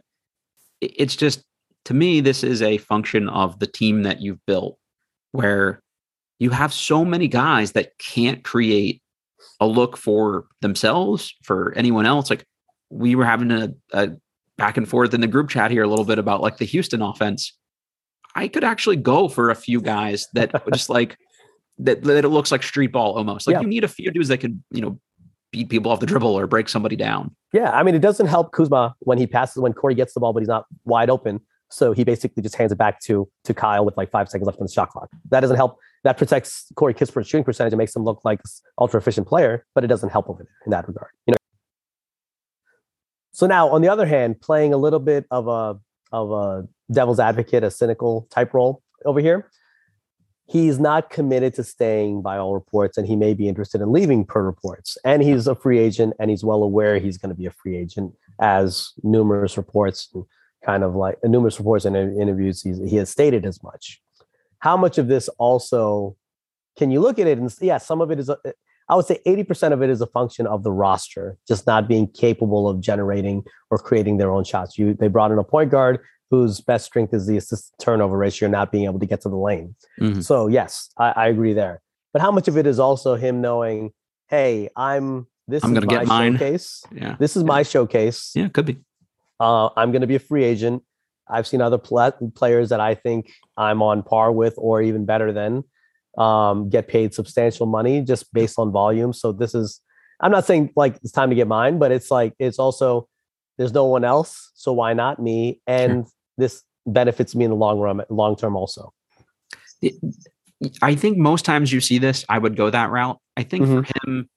it's just to me, this is a function of the team that you've built where you have so many guys that can't create a look for themselves, for anyone else. Like we were having a, a back and forth in the group chat here a little bit about like the Houston offense. I could actually go for a few guys that just like that, that it looks like street ball almost. Like Yeah. you need a few dudes that can, you know, beat people off the dribble or break somebody down. Yeah, I mean, it doesn't help Kuzma when he passes when Corey gets the ball, but he's not wide open. So he basically just hands it back to to Kyle with like five seconds left on the shot clock. That doesn't help. That protects Corey Kispert's shooting percentage and makes him look like ultra efficient player, but it doesn't help over there in that regard. You know. So now, on the other hand, playing a little bit of a of a devil's advocate, a cynical type role over here, he's not committed to staying by all reports, and he may be interested in leaving per reports. And he's a free agent, and he's well aware he's going to be a free agent, as numerous reports and kind of like numerous reports and interviews he's, he has stated as much. How much of this also can you look at it and yeah, some of it is a, I would say 80% of it is a function of the roster just not being capable of generating or creating their own shots. You they brought in a point guard whose best strength is the assist turnover ratio, not being able to get to the lane. Mhm. So yes, I, I agree there. But how much of it is also him knowing, hey, I'm this I'm is gonna my get mine. showcase. Yeah. This is my showcase. Yeah, could be. Uh, I'm going to be a free agent. I've seen other pla- players that I think I'm on par with or even better than um, get paid substantial money just based on volume. So this is, I'm not saying like it's time to get mine, but it's like, it's also, there's no one else. So why not me? And this benefits me in the long run, long term also. I think most times you see this, I would go that route. I think for him,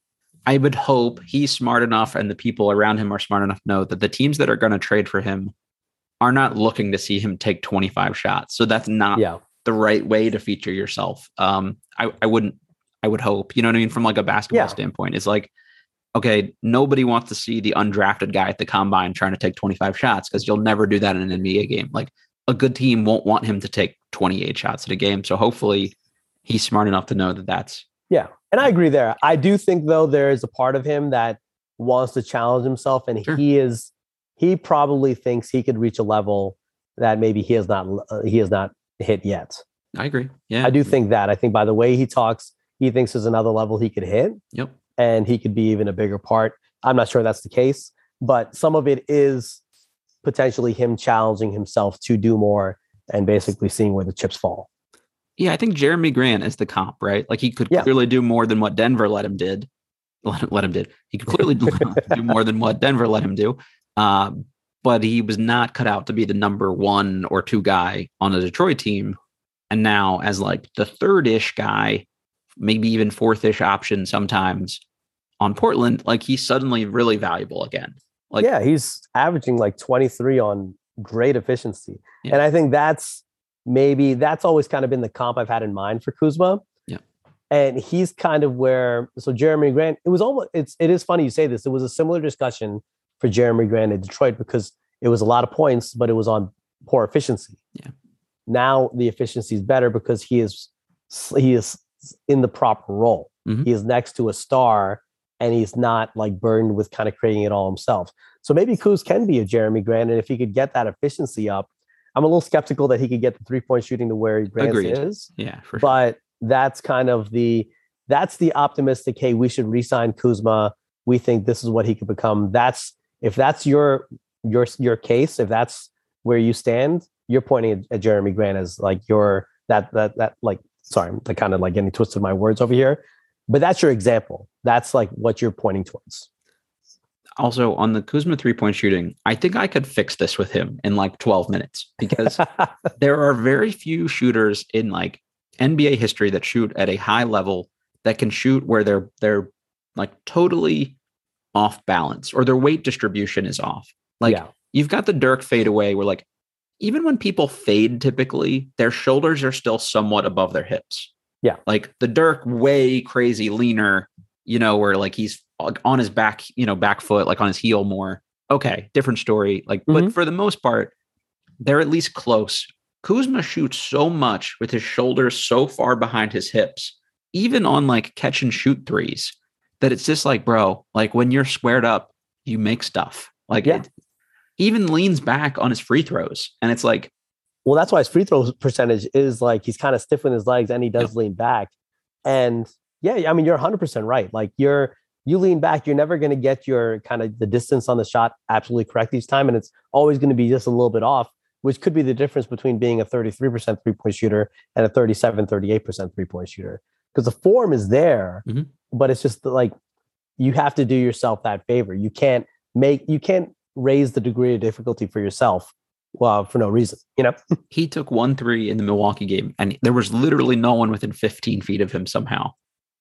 I would hope he's smart enough and the people around him are smart enough to know that the teams that are going to trade for him are not looking to see him take 25 shots. So that's not Yeah. the right way to feature yourself. Um, I, I wouldn't, I would hope, you know what I mean? From like a basketball Yeah. standpoint, it's like, okay, nobody wants to see the undrafted guy at the combine trying to take 25 shots because you'll never do that in an NBA game. Like a good team won't want him to take 28 shots at a game. So hopefully he's smart enough to know that that's Yeah. And I agree there. I do think though there is a part of him that wants to challenge himself and Sure. he is he probably thinks he could reach a level that maybe he has not uh, he has not hit yet. I agree. Yeah. I do think that. I think by the way he talks, he thinks there's another level he could hit Yep. and he could be even a bigger part. I'm not sure that's the case, but some of it is potentially him challenging himself to do more and basically seeing where the chips fall. Yeah, I think Jerami Grant is the comp, right? Like he could Yeah. clearly do more than what Denver let him did. Let, let him did. He could clearly do, more than what Denver let him do. Um, but he was not cut out to be the number one or two guy on the Detroit team. And now, as like the third ish guy, maybe even fourth ish option sometimes on Portland, like he's suddenly really valuable again. Like, yeah, he's averaging like 23 on great efficiency. Yeah. And I think that's maybe that's always kind of been the comp I've had in mind for Kuzma. Yeah. And he's kind of where so Jerami Grant, it was almost it's it is funny you say this. It was a similar discussion for Jerami Grant in Detroit because it was a lot of points, but it was on poor efficiency. Yeah. Now the efficiency is better because he is he is in the proper role. Mhm. He is next to a star and he's not like burdened with kind of creating it all himself. So maybe Kuz can be a Jerami Grant, and if he could get that efficiency up, I'm a little skeptical that he could get the three point shooting to where Grant Agreed. is. yeah, for sure. But that's kind of the that's the optimistic. Hey, we should re-sign Kuzma. We think this is what he could become. That's if that's your your your case. If that's where you stand, you're pointing at, at Jerami Grant as like your that that that like. Sorry, I'm kind of like getting twisted my words over here, but that's your example. That's like what you're pointing towards. Also on the Kuzma three point shooting, I think I could fix this with him in like 12 minutes because there are very few shooters in like NBA history that shoot at a high level that can shoot where they're they're like totally off balance or their weight distribution is off. Like yeah, you've got the Dirk fade away where like even when people fade typically their shoulders are still somewhat above their hips. Yeah. Like the Dirk way crazy leaner, you know, where like he's on his back, you know, back foot, like on his heel more. Okay, different story. Like, but Mhm. for the most part, they're at least close. Kuzma shoots so much with his shoulders so far behind his hips even on like catch and shoot threes, that it's just like, bro, like when you're squared up, you make stuff. Like Yeah. it even leans back on his free throws. And it's like, Well, that's why his free throw percentage is like he's kind of stiff in his legs and he does lean back. And yeah, I mean, you're 100% right. Like you're, you lean back, you're never going to get your kind of the distance on the shot absolutely correct each time. And it's always going to be just a little bit off, which could be the difference between being a 33% three point shooter and a 37, 38% three point shooter. Because the form is there, Mhm. but it's just like you have to do yourself that favor. You can't make, you can't raise the degree of difficulty for yourself well, for no reason, you know? he took one three in the Milwaukee game, and there was literally no one within 15 feet of him somehow.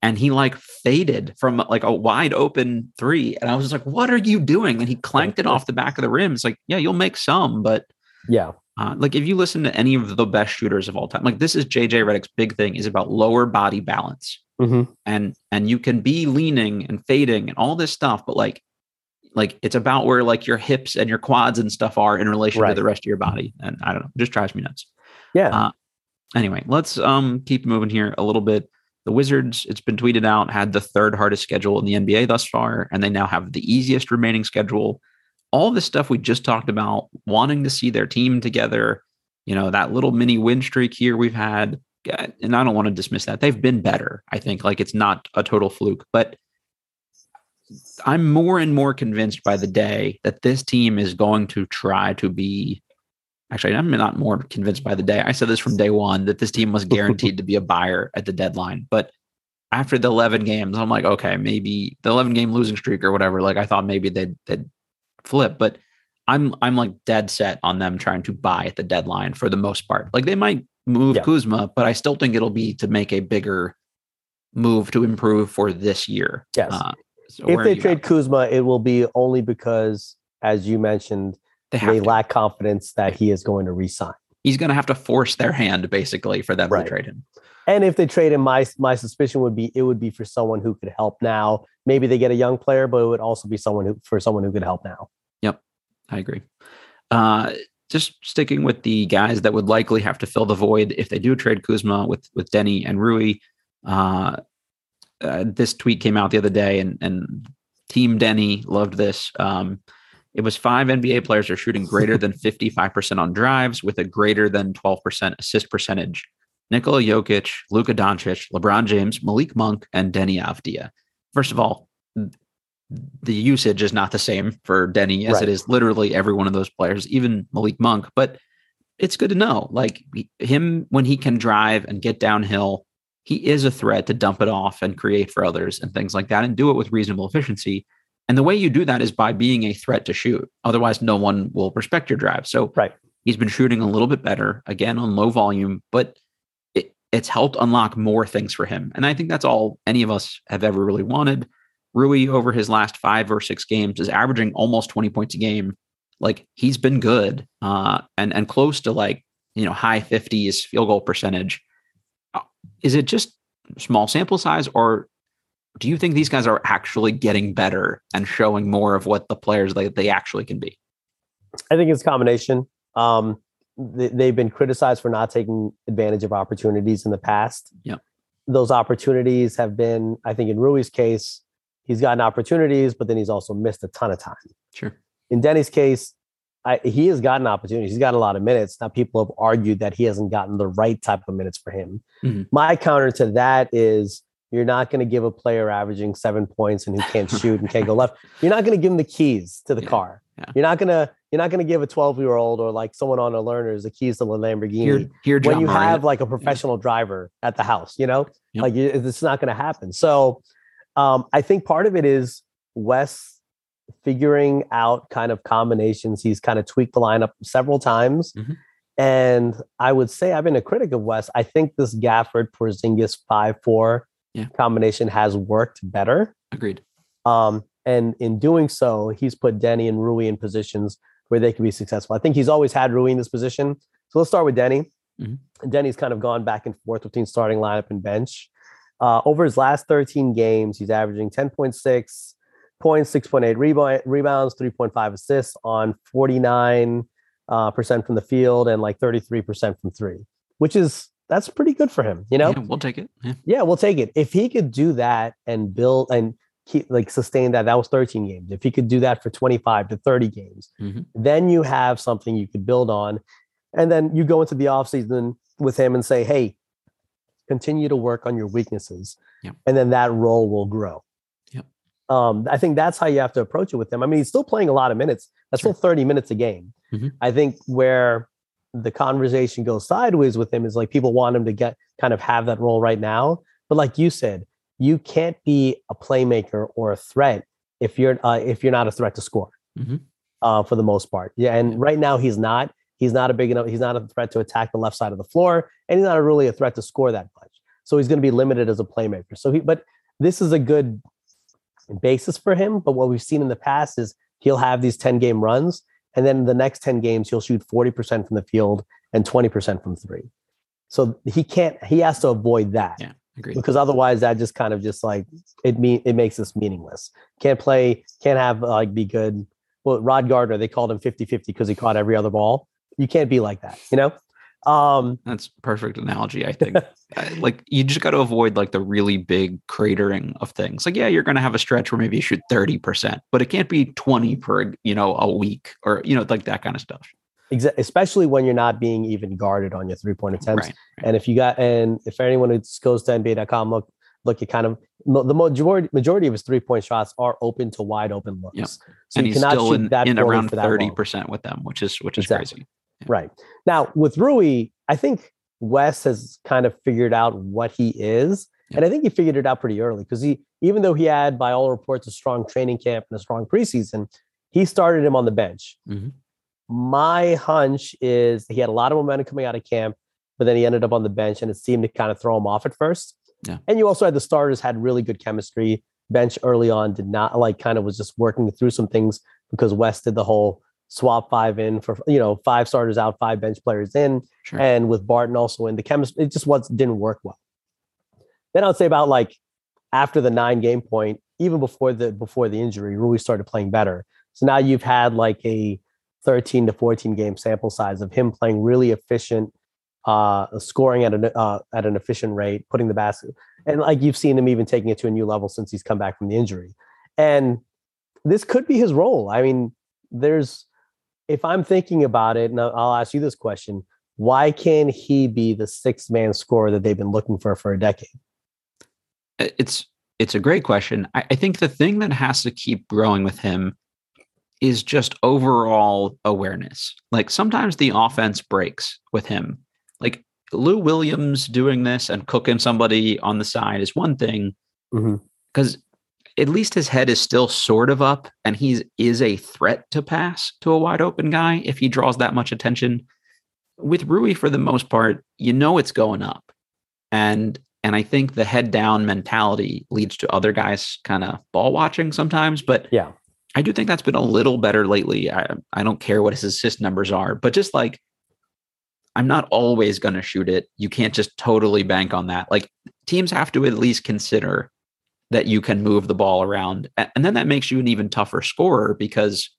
And he like faded from like a wide open three. And I was just like, what are you doing? And he clanked it off the back of the rim. It's like, yeah, you'll make some, but Yeah. uh, like if you listen to any of the best shooters of all time, like this is JJ Redick's big thing is about lower body balance. Mm-hmm. And and you can be leaning and fading and all this stuff, but like like it's about where like your hips and your quads and stuff are in relation to the rest of your body. And I don't know, it just drives me nuts Yeah. Uh, anyway, let's um keep moving here a little bit. The Wizards, it's been tweeted out, had the third hardest schedule in the NBA thus far, and they now have the easiest remaining schedule. All this stuff we just talked about, wanting to see their team together, you know, that little mini win streak here we've had, and I don't want to dismiss that. They've been better, I think. Like it's not a total fluke, but I'm more and more convinced by the day that this team is going to try to be actually i'm not more convinced by the day i said this from day one that this team was guaranteed to be a buyer at the deadline but after the 11 games i'm like okay maybe the 11 game losing streak or whatever like i thought maybe they'd, they'd flip but i'm i'm like dead set on them trying to buy at the deadline for the most part like they might move Yeah. kuzma but i still think it'll be to make a bigger move to improve for this year Yes. Uh, so if they trade at? Kuzma, it will be only because, as you mentioned, they they lack confidence that he is going to resign. he's going to have to force their hand basically for them Right. to trade him And if they trade him, my my suspicion would be it would be for someone who could help now. Maybe they get a young player, but it would also be someone who for someone who could help now. Yep, I agree. Uh, just sticking with the guys that would likely have to fill the void if they do trade Kuzma with with Deni and Rui. Uh, uh, this tweet came out the other day, and and Team Deni loved this. Um, it was five NBA players are shooting greater than fifty five percent on drives with a greater than twelve percent assist percentage. Nikola Jokic, Luka Doncic, LeBron James, Malik Monk, and Deni Avdija. First of all, the usage is not the same for Deni as Right. it is literally every one of those players, even Malik Monk. But it's good to know, like him when he can drive and get downhill, he is a threat to dump it off and create for others and things like that, and do it with reasonable efficiency. And the way you do that is by being a threat to shoot. Otherwise, no one will respect your drive. So Right. he's been shooting a little bit better again on low volume, but it, it's helped unlock more things for him. And I think that's all any of us have ever really wanted. Rui over his last five or six games is averaging almost 20 points a game. Like he's been good uh, and and close to like you know high 50s field goal percentage. Uh, Is it just small sample size, or do you think these guys are actually getting better and showing more of what the players they, they actually can be? I think it's a combination. Um, they, they've been criticized for not taking advantage of opportunities in the past. Yeah. Those opportunities have been, I think, in Rui's case, he's gotten opportunities, but then he's also missed a ton of time. Sure. In Deni's case, I, he has gotten opportunities. He's got a lot of minutes. Now, people have argued that he hasn't gotten the right type of minutes for him. Mhm. My counter to that is you're not going to give a player averaging seven points and who can't shoot and can't go left. You're not going to give him the keys to the Yeah, car. yeah. You're not gonna you're not gonna give a 12 year old or like someone on a learners the keys to the Lamborghini when you have like a professional driver at the house. You know, Yep. like it's not going to happen. So um, I think part of it is Wes figuring out kind of combinations. He's kind of tweaked the lineup several times. Mhm. And I would say I've been a critic of Wes. I think this Gafford Porzingis five four Yeah. combination has worked better. agreed. Um, and in doing so, he's put Deni and Rui in positions where they can be successful. I think he's always had Rui in this position. So let's start with Deni. Mhm. Deni's kind of gone back and forth between starting lineup and bench. Uh, over his last 13 games, he's averaging 10.6 points, 6.8 rebound, rebounds, 3.5 assists on 49 uh, percent from the field and like 33 percent from three, which is that's pretty good for him. You know, Yeah, we'll take it. Yeah. yeah, we'll take it. If he could do that and build and keep like sustain that, that was 13 games. If he could do that for 25 to 30 games, Mhm. then you have something you could build on. And then you go into the offseason with him and say, hey, continue to work on your weaknesses. Yep. And then that role will grow. Yep. Um, I think that's how you have to approach it with him. I mean, he's still playing a lot of minutes. That's Sure. still 30 minutes a game. Mhm. I think where the conversation goes sideways with him is like people want him to get kind of have that role right now. But like you said, you can't be a playmaker or a threat if you're uh, if you're not a threat to score. Mhm. Uh, for the most part, yeah. And right now he's not. He's not a big enough. He's not a threat to attack the left side of the floor, and he's not a really a threat to score that much. So he's going to be limited as a playmaker. So he, but this is a good basis for him. But what we've seen in the past is he'll have these ten game runs, and then the next ten games he'll shoot forty percent from the field and twenty percent from three. So he can't. He has to avoid that Yeah. Agreed. because otherwise that just kind of just like it mean it makes this meaningless. Can't play, can't have like be good. Well, Rod Gardner, they called him 50-50 because he caught every other ball. You can't be like that, you know? Um That's perfect analogy. I think. Like you just got to avoid like the really big cratering of things. Like yeah, you're going to have a stretch where maybe you shoot thirty percent, but it can't be twenty per you know a week or you know like that kind of stuff. especially when you're not being even guarded on your three-point attempts. Right. And if you got and if anyone who goes to NBA.com, look, look, you kind of the majority majority of his three-point shots are open to wide open looks. Yep. So and you he's cannot still shoot in, that in around for that thirty percent with them, which is which is Exactly. crazy. Right. Now with Rui, I think Wes has kind of figured out what he is. Yeah. And I think he figured it out pretty early because he, even though he had, by all reports, a strong training camp and a strong preseason, he started him on the bench. Mhm. My hunch is he had a lot of momentum coming out of camp, but then he ended up on the bench and it seemed to kind of throw him off at first. Yeah. And you also had the starters had really good chemistry. Bench early on did not like kind of was just working through some things because Wes did the whole swap five in for you know five starters out, five bench players in, Sure. and with Barton also in the chemistry, it just was didn't work well. Then I'd say about like after the nine game point, even before the before the injury, Rui started playing better. So now you've had like a 13 to 14 game sample size of him playing really efficient, uh, scoring at an uh, at an efficient rate, putting the basket, and like you've seen him even taking it to a new level since he's come back from the injury. And this could be his role. I mean, there's if I'm thinking about it, and I'll ask you this question: Why can't he be the six man scorer that they've been looking for for a decade? It's it's a great question. I, I think the thing that has to keep growing with him is just overall awareness. Like sometimes the offense breaks with him. Like Lou Williams doing this and cooking somebody on the side is one thing Mhm. because at least his head is still sort of up and he's is a threat to pass to a wide open guy if he draws that much attention. With Rui, for the most part, you know it's going up. And and I think the head down mentality leads to other guys kind of ball watching sometimes. But Yeah. I do think that's been a little better lately. I, I don't care what his assist numbers are, but just like I'm not always going to shoot it. You can't just totally bank on that. Like teams have to at least consider that you can move the ball around. And then that makes you an even tougher scorer because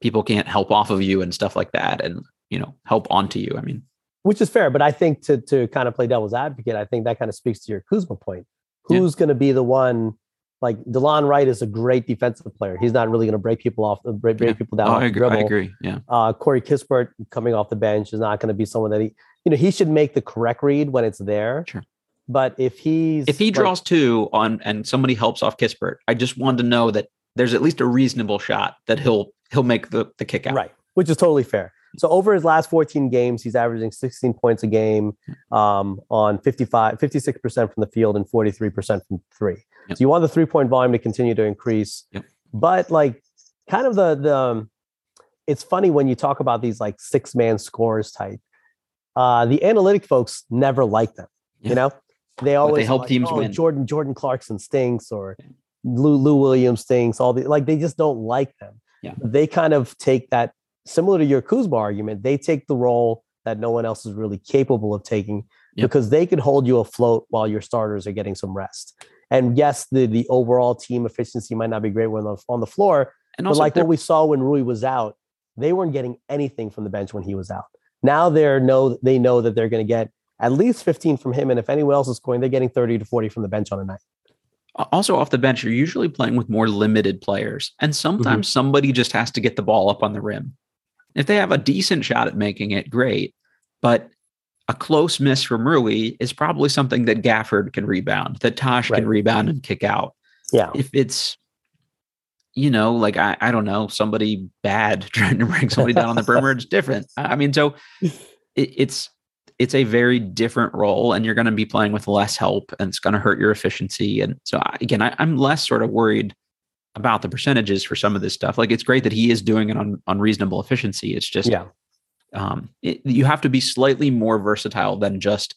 people can't help off of you and stuff like that and, you know, help onto you. I mean, which is fair. But I think to to kind of play devil's advocate, I think that kind of speaks to your Kuzma point. Yeah. Who's going to be the one? Like Delon Wright is a great defensive player. He's not really going to break people off, break, break Yeah. people down. oh, I agree. I agree. Yeah. Uh, Corey Kispert coming off the bench is not going to be someone that he, you know, he should make the correct read when it's there. Sure. But if he's If he like- draws two on and somebody helps off Kispert, I just wanted to know that there's at least a reasonable shot that he'll he'll make the, the kick out. Right, which is totally fair. So over his last 14 games, he's averaging 16 points a game um, on 55, 56% from the field and 43% from three. Yep. So you want the three point volume to continue to increase. Yep. But like kind of the the um, it's funny when you talk about these like six man scores type. Uh, the analytic folks never like them. Yeah. You know, they always help like, teams "Oh, win." Jordan Jordan Clarkson stinks or Lou, Lou Williams stinks. All the like they just don't like them. Yeah. They kind of take that similar to your Kuzma argument. They take the role that no one else is really capable of taking Yep. because they could hold you afloat while your starters are getting some rest. And yes, the the overall team efficiency might not be great when on the, on the floor, And but also, like what we saw when Rui was out, they weren't getting anything from the bench when he was out. Now they're know they know that they're going to get at least 15 from him. And if anyone else is scoring, they're getting 30 to 40 from the bench on a night. Also, off the bench, you're usually playing with more limited players, and sometimes mm-hmm. somebody just has to get the ball up on the rim. If they have a decent shot at making it, great. But a close miss from Rui is probably something that Gafford can rebound, that Tosh right. can rebound and kick out. Yeah. If it's, you know, like I, I don't know, somebody bad trying to bring somebody down on the perimeter, it's different. I mean, so it, it's it's a very different role, and you're going to be playing with less help, and it's going to hurt your efficiency. And so again, I, I'm less sort of worried about the percentages for some of this stuff. Like it's great that he is doing it on on reasonable efficiency. It's just yeah um, it, you have to be slightly more versatile than just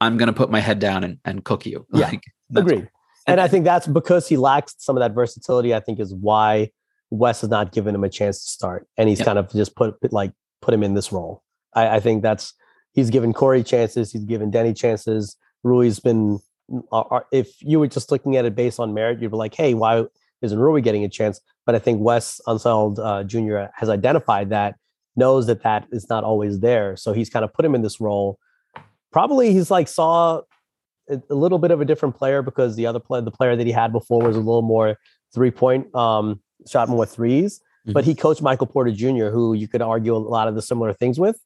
I'm going to put my head down and, and cook you. Yeah, like, agreed. And I think that's because he lacks some of that versatility. I think is why Wes has not given him a chance to start, and he's yeah. kind of just put like put him in this role. I, I, think that's he's given Corey chances, he's given Deni chances. Rui's been. If you were just looking at it based on merit, you'd be like, "Hey, why isn't Rui getting a chance?" But I think Wes Unseld uh, Jr. has identified that knows that that is not always there. So he's kind of put him in this role. Probably he's like saw a, little bit of a different player because the other player, the player that he had before was a little more three point, um, shot more 3s mm-hmm. But he coached Michael Porter Jr., who you could argue a lot of the similar things with.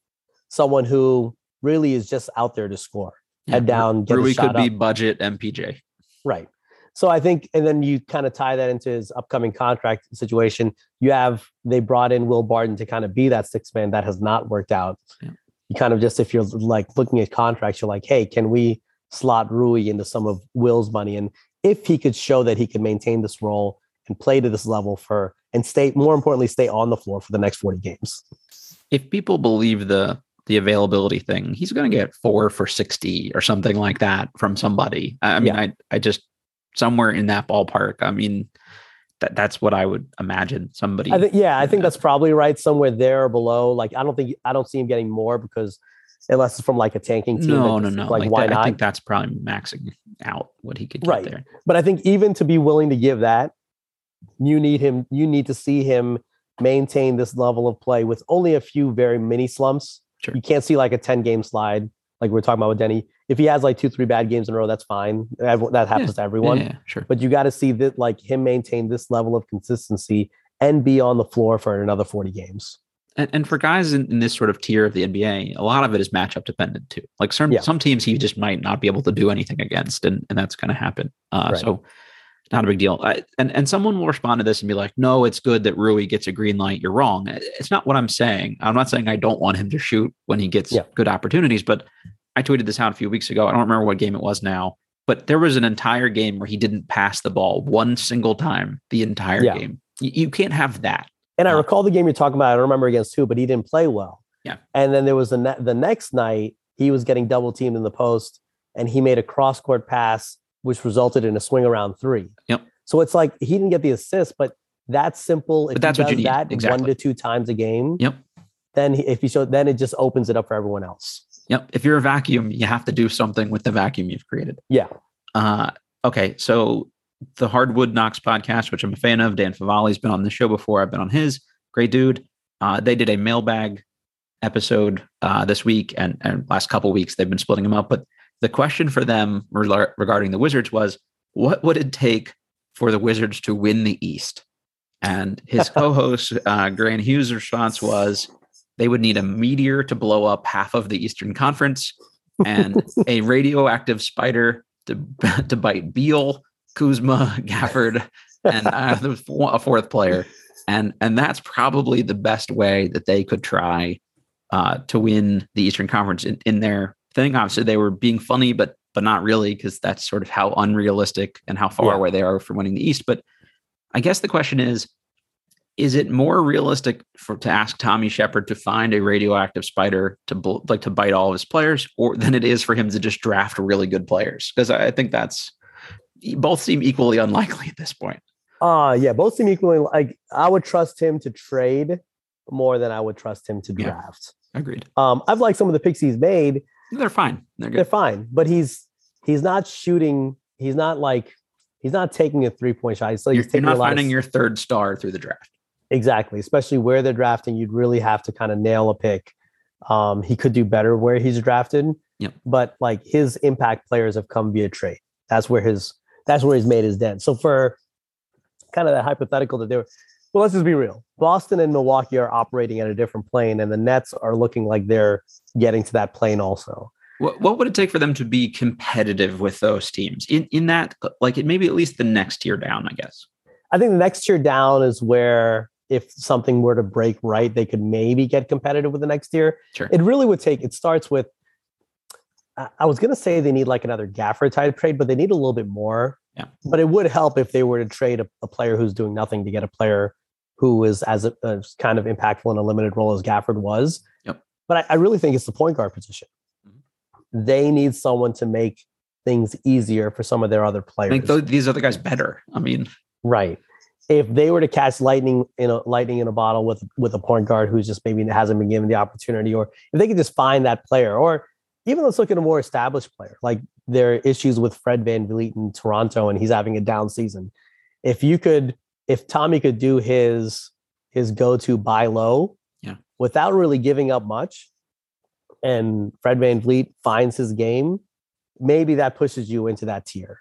Someone who really is just out there to score, yeah, head down, get Rui could be budget MPJ. Right. So I think, and then you kind of tie that into his upcoming contract situation. You have they brought in Will Barton to kind of be that six man that has not worked out. Yeah. You kind of just if you're like looking at contracts, you're like, hey, can we slot Rui into some of Will's money? And if he could show that he could maintain this role and play to this level for and stay more importantly, stay on the floor for the next 40 games. If people believe the the availability thing, he's going to get four for 60 or something like that from somebody. I mean, yeah. I, I just, somewhere in that ballpark. I mean, that that's what I would imagine somebody. I think, yeah, I think that's probably right, somewhere there or below. Like, I don't think I don't see him getting more because unless it's from like a tanking team. No, no, no. Like, like why that, not? I think that's probably maxing out what he could get right. there. But I think even to be willing to give that, you need him. You need to see him maintain this level of play with only a few very mini slumps. Sure. You can't see like a ten game slide like we are talking about with Deni. If he has like two, three bad games in a row, that's fine. That happens yeah. to everyone. Yeah, yeah, sure. But you got to see that like him maintain this level of consistency and be on the floor for another 40 games. And, and for guys in, in, this sort of tier of the NBA, a lot of it is matchup dependent too. Like some, some teams he just might not be able to do anything against, and, and that's going to happen. Uh, right. So not a big deal. I, and and someone will respond to this and be like, "No, it's good that Rui gets a green light. You're wrong." It's not what I'm saying. I'm not saying I don't want him to shoot when he gets yeah. good opportunities, but I tweeted this out a few weeks ago. I don't remember what game it was now, but there was an entire game where he didn't pass the ball one single time the entire yeah. game. You, you, can't have that. And I uh, recall the game you're talking about. I don't remember against who, but he didn't play well. Yeah. And then there was the ne- the next night he was getting double teamed in the post, and he made a cross court pass which resulted in a swing around three. Yep. So it's like he didn't get the assist, but that's simple. If but that's what you need. That exactly. one to two times a game. Yep. Then he, if you show, then it just opens it up for everyone else. Yep. If you're a vacuum, you have to do something with the vacuum you've created. Yeah. Uh, okay. So the Hardwood Knocks podcast, which I'm a fan of, Dan Favale's been on the show before. I've been on his. Great dude. Uh, they did a mailbag episode uh, this week, and, and last couple weeks they've been splitting them up. But the question for them regarding the Wizards was, what would it take for the Wizards to win the East? And his co-host uh, Grant Hughes' response was, they would need a meteor to blow up half of the Eastern Conference and a radioactive spider to to bite Beal, Kuzma, Gafford, and uh, a fourth player. And and that's probably the best way that they could try uh, to win the Eastern Conference in, in their thing. Obviously, they were being funny, but but not really because that's sort of how unrealistic and how far yeah. away they are from winning the East. But I guess the question is: Is it more realistic for to ask Tommy Sheppard to find a radioactive spider to like to bite all of his players, or than it is for him to just draft really good players? Because I think that's both seem equally unlikely at this point. Uh yeah, both seem equally like I would trust him to trade more than I would trust him to draft. Yeah, agreed. Um, I've liked some of the picks he's made they're fine. They're good. They're fine. But he's he's not shooting. He's not like he's not taking a three point shot. So you're, you're not finding of, your third star through the draft. Exactly. Especially where they're drafting, you'd really have to kind of nail a pick Um, he could do better where he's drafted. Yep. But like his impact players have come via trade. That's where his that's where he's made his dent. So for kind of that hypothetical that they were, well, let's just be real. Boston and Milwaukee are operating at a different plane, and the Nets are looking like they're getting to that plane also. What, what would it take for them to be competitive with those teams in, in that, like it maybe at least the next tier down, I guess? I think the next tier down is where if something were to break right, they could maybe get competitive with the next tier. Sure. It really would take, it starts with, I was going to say they need like another Gafford type trade, but they need a little bit more. Yeah. But it would help if they were to trade a, a player who's doing nothing to get a player who is as, as kind of impactful in a limited role as Gafford was. Yep. But I, I really think it's the point guard position. Mhm. They need someone to make things easier for some of their other players. Make those, these other guys better. I mean, Right. If they were to catch lightning in a lightning in a bottle with with a point guard who's just maybe hasn't been given the opportunity, or if they could just find that player, or even let's look at a more established player, like there are issues with Fred VanVleet in Toronto and he's having a down season. If you could, if Tommy could do his his go-to buy low, Yeah. without really giving up much, and Fred VanVleet finds his game, maybe that pushes you into that tier.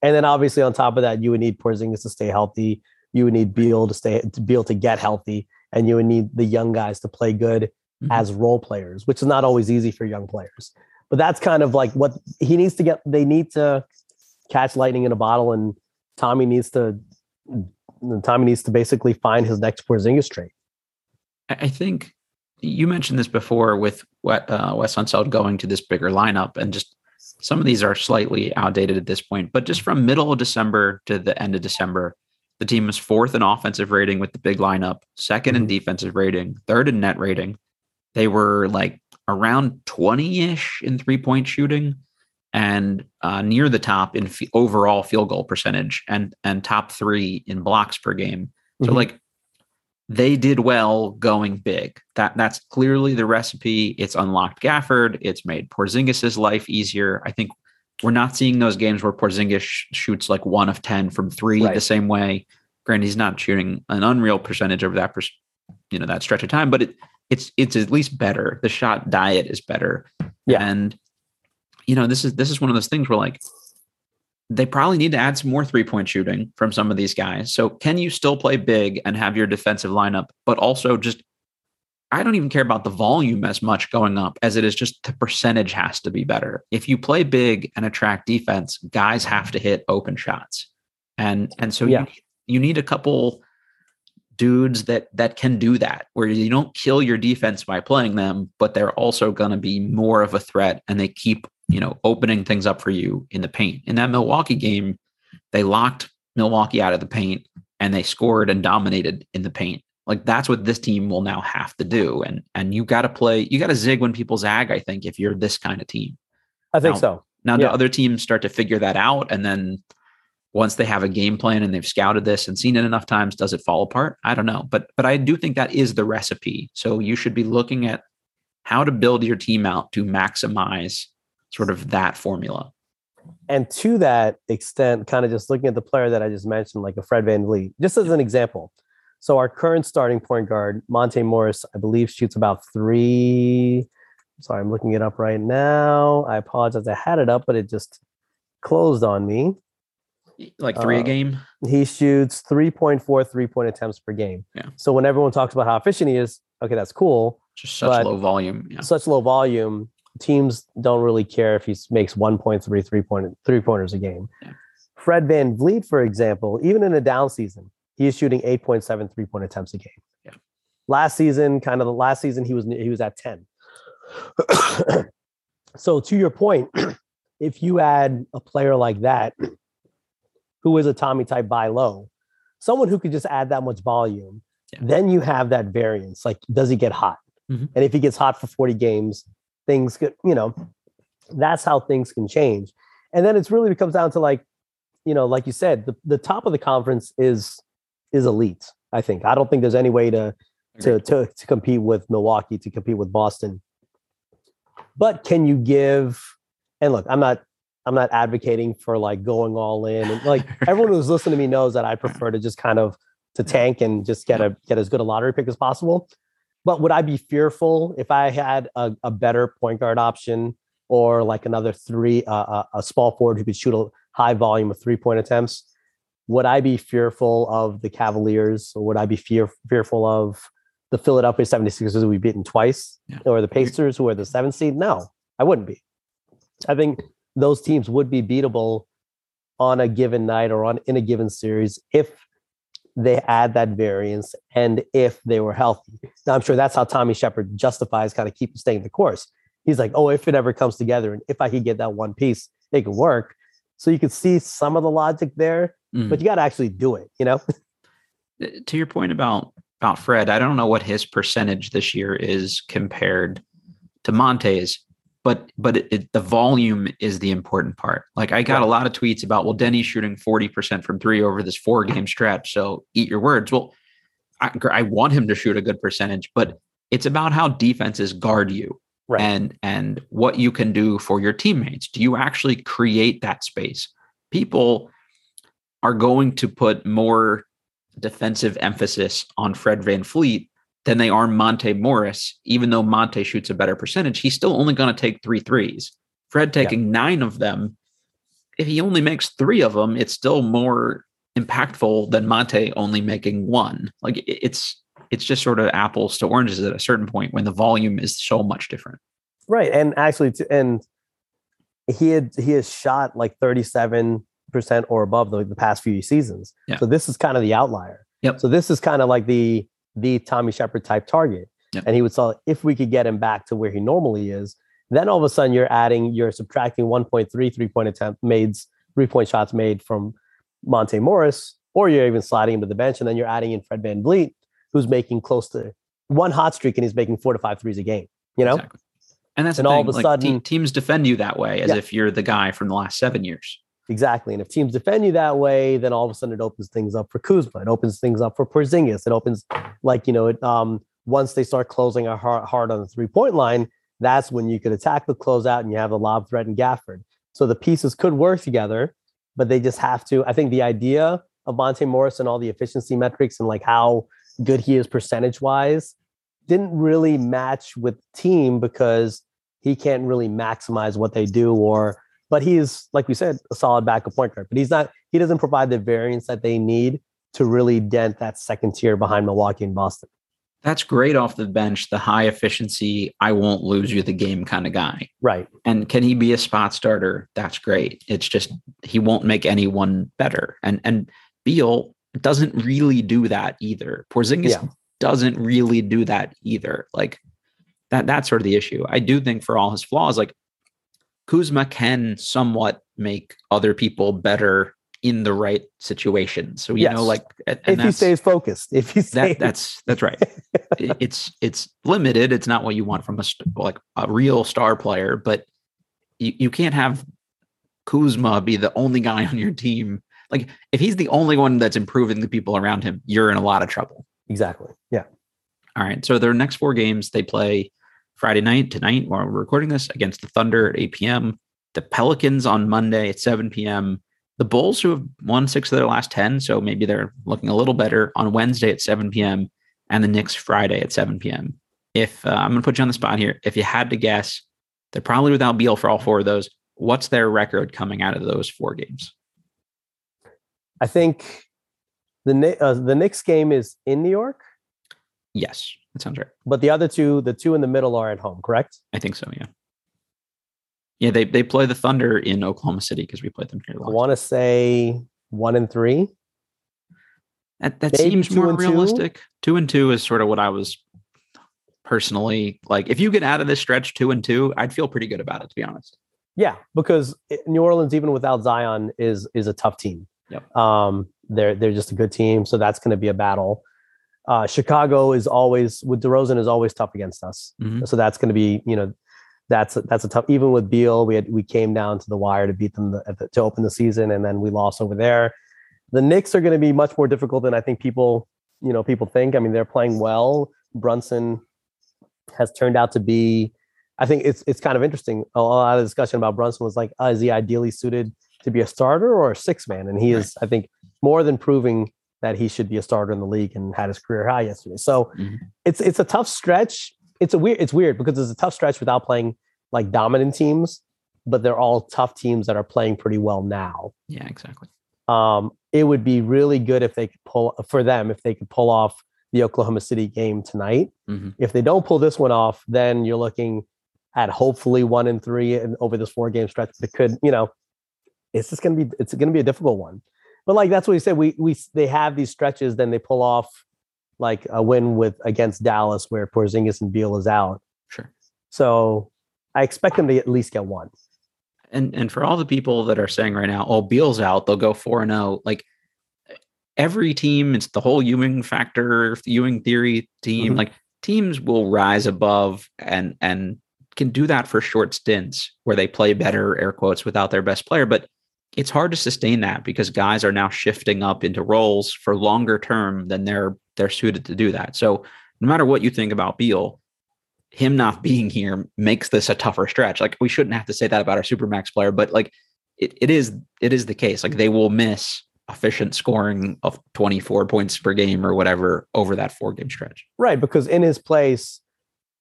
And then obviously on top of that, you would need Porzingis to stay healthy. You would need Beal to stay to Beal to get healthy, and you would need the young guys to play good Mhm. as role players, which is not always easy for young players. But that's kind of like what he needs to get. They need to catch lightning in a bottle, and Tommy needs to. Tommy needs to basically find his next Porzingis trade. I I think you mentioned this before with what uh, Wes Unseld going to this bigger lineup, and just some of these are slightly outdated at this point. But just from middle of December to the end of December, the team was fourth in offensive rating with the big lineup, 2nd in Mhm. defensive rating, third in net rating. They were like around twenty ish in three point shooting, and uh, near the top in f- overall field goal percentage, and and top three in blocks per game. So Mhm. like they did well going big. That that's clearly the recipe. It's unlocked Gafford. It's made Porzingis's life easier. I think we're not seeing those games where Porzingis sh- shoots like one of ten from three Right. the same way. Granted, he's not shooting an unreal percentage over that, pers- you know, that stretch of time, but it it's it's at least better. The shot diet is better. Yeah. and you know this is this is one of those things where like they probably need to add some more three point shooting from some of these guys. So, can you still play big and have your defensive lineup, but also just, I don't even care about the volume as much going up as it is just the percentage has to be better. If you play big and attract defense, guys have to hit open shots. And, and so Yeah. you, you need a couple dudes that that can do that where you don't kill your defense by playing them but they're also going to be more of a threat and they keep you know opening things up for you in the paint in that milwaukee game they locked milwaukee out of the paint and they scored and dominated in the paint like that's what this team will now have to do and and you got to play you got to zig when people zag i think if you're this kind of team I think Now- so. now, do Yeah. other teams start to figure that out? And then once they have a game plan and they've scouted this and seen it enough times, does it fall apart? I don't know. But but I do think that is the recipe. So you should be looking at how to build your team out to maximize sort of that formula. And to that extent, kind of just looking at the player that I just mentioned, like a Fred VanVleet, just as an example. So our current starting point guard, Monte Morris, I believe shoots about three. Sorry, I'm looking it up right now. I apologize. I had it up, but it just closed on me. Like three a Uh, game. He shoots 3.4 three point attempts per game. Yeah. So when everyone talks about how efficient he is, okay, that's cool. Just such low volume. Yeah. Such low volume, teams don't really care if he makes 1.3 three point three pointers a game. Yeah. Fred VanVleet, for example, even in a down season, he is shooting 8.7 three point attempts a game. Yeah. Last season, kind of the last season, he was he was at 10. so to your point, if you add a player like that, who is a Tommy type buy low, someone who could just add that much volume, Yeah. then you have that variance. Like, does he get hot? Mhm. And if he gets hot for 40 games, things could, you know, that's how things can change. And then it's really becomes down to like, you know, like you said, the, the top of the conference is is elite. I think. I don't think there's any way to to, to to compete with Milwaukee, to compete with Boston. But can you give? And look, I'm not I'm not advocating for like going all in. And like everyone who's listening to me knows that I prefer to just kind of to tank and just get a get as good a lottery pick as possible. But would I be fearful if I had a, a better point guard option or like another three, uh, uh a small forward who could shoot a high volume of three point attempts? Would I be fearful of the Cavaliers or would I be fear, fearful of the Philadelphia 76ers who we've beaten twice Yeah. or the Pacers who are the seventh seed? No, I wouldn't be. I think those teams would be beatable on a given night or on in a given series if they add that variance and if they were healthy. Now I'm sure that's how Tommy Sheppard justifies kind of keep staying the course. He's like, oh, if it ever comes together and if I could get that one piece, it could work. So you could see some of the logic there, Mm. but you got to actually do it, you know? Uh, to your point about about Fred, I don't know what his percentage this year is compared to Monte's, but but it, it, the volume is the important part. Like I got a lot of tweets about, well, Deni's shooting forty percent from three over this four game stretch, so eat your words. Well, I, I want him to shoot a good percentage, but it's about how defenses guard you Right. and and what you can do for your teammates. Do you actually create that space? People are going to put more defensive emphasis on Fred VanVleet than they are Monte Morris, even though Monte shoots a better percentage, he's still only going to take three threes. Fred taking nine of them, if he only makes three of them, it's still more impactful than Monte only making one. Like it's it's just sort of apples to oranges at a certain point when the volume is so much different. Right. And actually, and he had he has shot like 37% or above the, the past few seasons. Yeah. So this is kind of the outlier. Yep. So this is kind of like the the Tommy Sheppard type target. Yep. And he would say if we could get him back to where he normally is, then all of a sudden you're adding, you're subtracting 1.3 three point attempt made, three point shots made from Monte Morris, or you're even sliding him to the bench, and then you're adding in Fred VanVleet, who's making close to one hot streak and he's making four to five threes a game. You know? Exactly. And that's And the all thing, of a like, te- sudden- teams defend you that way as Yeah. if you're the guy from the last seven years. Exactly. And if teams defend you that way, then all of a sudden it opens things up for Kuzma. It opens things up for Porzingis. It opens like, you know, it, um, once they start closing a hard, hard on the three point line, that's when you could attack the closeout and you have the lob threat and Gafford. So the pieces could work together, but they just have to. I think the idea of Monte Morris and all the efficiency metrics and like how good he is percentage wise didn't really match with team because he can't really maximize what they do or but he's like we said a solid backup point guard but he's not he doesn't provide the variance that they need to really dent that second tier behind milwaukee and boston That's great off the bench, the high efficiency, I won't lose you the game kind of guy. right And can he be a spot starter? That's great. It's just he won't make anyone better. And and Beal doesn't really do that either. Porzingis Yeah. doesn't really do that either. Like that that's sort of the issue. I do think for all his flaws, like Kuzma can somewhat make other people better in the right situation. So you Yes. know, like if he stays focused if he stays that, that's that's right. It's it's limited. It's not what you want from a st- like a real star player, but you, you can't have Kuzma be the only guy on your team. Like if he's the only one that's improving the people around him, you're in a lot of trouble. exactly yeah All right. So their next four games, they play Friday night tonight while we're recording this against the Thunder at 8 p.m. The Pelicans on Monday at 7 p.m. The Bulls, who have won six of their last 10, so maybe they're looking a little better on Wednesday at 7 p.m. and the Knicks Friday at 7 p.m. If uh, I'm going to put you on the spot here, if you had to guess, they're probably without Beal for all four of those. What's their record coming out of those four games? i think the uh, the Knicks game is in new york Yes, that sounds right. but the other two the two in the middle are at home correct I think so. Yeah. Yeah, they, they play the Thunder in Oklahoma City because we played them here. i want to say one and three That that Maybe seems more and two? realistic. Two and two is sort of what I was personally like. If you get out of this stretch two and two, I'd feel pretty good about it, to be honest. Yeah, because New Orleans, even without Zion, is is a tough team. Yep. Um, they're they're just a good team, so that's going to be a battle. Uh, Chicago is always with DeRozan is always tough against us, Mhm. so that's going to be you know that's a, that's a tough. Even with Beal, we had we came down to the wire to beat them the, to open the season, and then we lost over there. The Knicks are going to be much more difficult than I think people you know people think. I mean, they're playing well. Brunson has turned out to be I think it's it's kind of interesting. A lot of discussion about Brunson was like, uh, is he ideally suited to be a starter or a six man? And he is, I think, more than proving that he should be a starter in the league and had his career high yesterday. So Mhm. it's it's a tough stretch. It's a weird it's weird because it's a tough stretch without playing like dominant teams, but they're all tough teams that are playing pretty well now. Yeah, exactly. Um, it would be really good if they could pull for them if they could pull off the Oklahoma City game tonight. Mhm. If they don't pull this one off, then you're looking at hopefully one and three and over this four game stretch. It could, you know, it's just gonna be it's gonna be a difficult one. But like that's what he said. We we they have these stretches, then they pull off like a win with against Dallas where Porzingis and Beal is out. Sure. So I expect them to at least get one. And and for all the people that are saying right now, oh, Beal's out, they'll go four and zero. Like every team, it's the whole Ewing factor, Ewing theory team. Mhm. Like teams will rise above and and can do that for short stints where they play better, air quotes, without their best player. But it's hard to sustain that because guys are now shifting up into roles for longer term than they're they're suited to do that. So no matter what you think about Beal, him not being here makes this a tougher stretch. Like we shouldn't have to say that about our supermax player, but like it, it is it is the case. Like they will miss efficient scoring of 24 points per game or whatever over that four game stretch. Right, because in his place,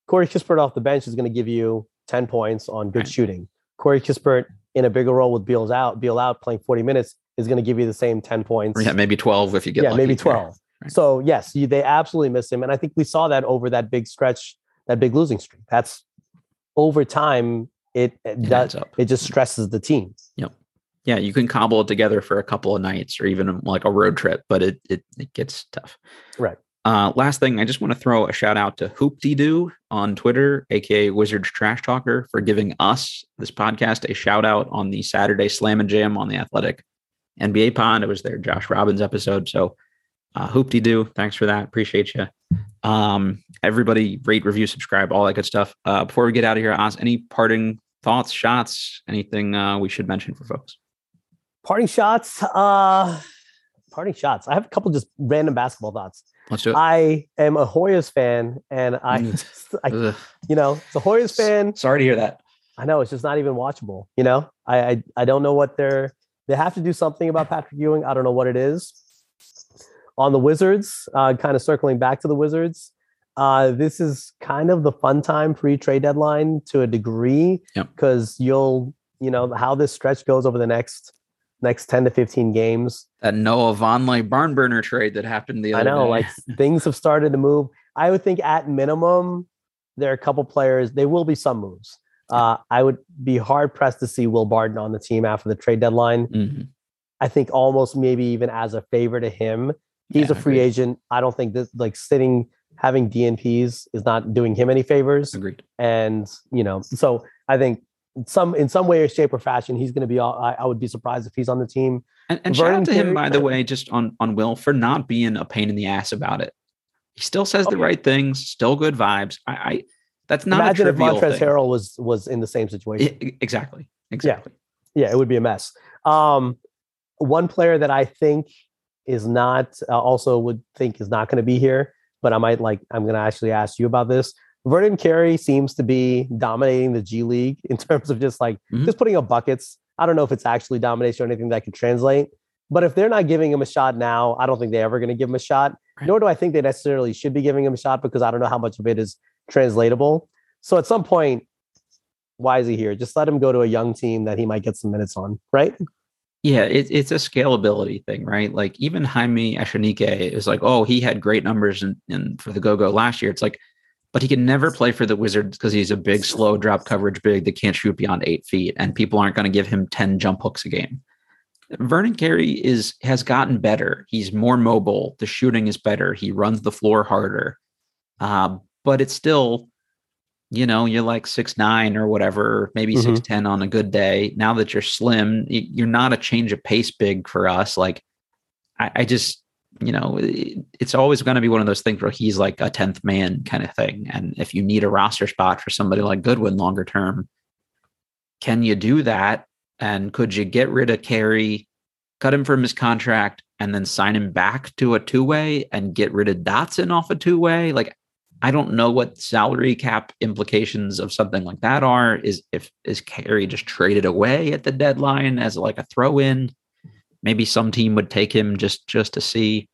Corey Kispert off the bench is going to give you 10 points on good Right. shooting. Corey Kispert in a bigger role with Beal's out, Beal out playing 40 minutes is going to give you the same 10 points. Or yeah, maybe 12 if you get yeah, maybe 12. Right. So yes, you, they absolutely miss him. And I think we saw that over that big stretch, that big losing streak. That's over time, it, it, It does, up. it just stresses the team. Yep. Yeah, you can cobble it together for a couple of nights or even like a road trip, but it it, it gets tough. Right. Uh, last thing, I just want to throw a shout out to Hoopty Doo on Twitter, aka Wizards Trash Talker, for giving us this podcast a shout out on the Saturday Slam and Jam on the Athletic NBA Pod. It was their Josh Robbins episode. So, uh, Doo, thanks for that. Appreciate you. Um, everybody rate, review, subscribe, all that good stuff. Uh, before we get out of here, Oz, any parting thoughts, shots, anything uh, we should mention for folks? Parting shots. Uh, parting shots. I have a couple just random basketball thoughts. Let's do it. I am a Hoyas fan, and I, Mm. just, I you know, it's a Hoyas fan. Sorry to hear that. I know it's just not even watchable. You know, I, I I don't know what they're. They have to do something about Patrick Ewing. I don't know what it is. On the Wizards, uh, kind of circling back to the Wizards, uh, this is kind of the fun time pre-trade deadline to a degree Yep. because you'll you know how this stretch goes over the next next ten to fifteen games. That Noah Vonleh barn burner trade that happened the other day I know, day. like things have started to move. I would think at minimum, there are a couple players. There will be some moves. Uh, I would be hard pressed to see Will Barton on the team after the trade deadline. Mhm. I think almost maybe even as a favor to him. He's Yeah, a free agreed. agent. I don't think this like sitting having DNPs is not doing him any favors. Agreed. And you know, so I think some in some way or shape or fashion, he's going to be. all- I, I would be surprised if he's on the team. And, and shout out to him, by the way, just on on Will for not being a pain in the ass about it. He still says Oh, the right things, still good vibes. I, I that's not Imagine if Montrezl. Harrell was was in the same situation. I- exactly. Exactly. yeah, it would be a mess. Um, one player that I think is not uh, also would think is not going to be here, but I might like. I'm going to actually ask you about this. Vernon Carey seems to be dominating the G League in terms of just like Mhm. just putting up buckets. I don't know if it's actually domination or anything that can translate, but if they're not giving him a shot now, I don't think they're ever going to give him a shot. Right. Nor do I think they necessarily should be giving him a shot because I don't know how much of it is translatable. So at some point, why is he here? Just let him go to a young team that he might get some minutes on, right? Yeah, it, it's a scalability thing, right? Like even Jaime Echenique is like, oh, he had great numbers in, in for the go go last year. It's like, but he can never play for the Wizards because he's a big, slow drop coverage big that can't shoot beyond eight feet, and people aren't going to give him ten jump hooks a game. Vernon Carey is has gotten better. He's more mobile. The shooting is better. He runs the floor harder, uh, but it's still you know, you're like six nine or whatever, maybe Mhm. six ten on a good day. Now that you're slim, you're not a change of pace big for us. Like, I, I just, you know, it's always going to be one of those things where he's like a tenth man kind of thing. And if you need a roster spot for somebody like Goodwin longer term, can you do that? And could you get rid of Carey, cut him from his contract, and then sign him back to a two way and get rid of Dotson off a two way? Like, I don't know what salary cap implications of something like that are. Is if is Carey just traded away at the deadline as like a throw in? Maybe some team would take him just just to see.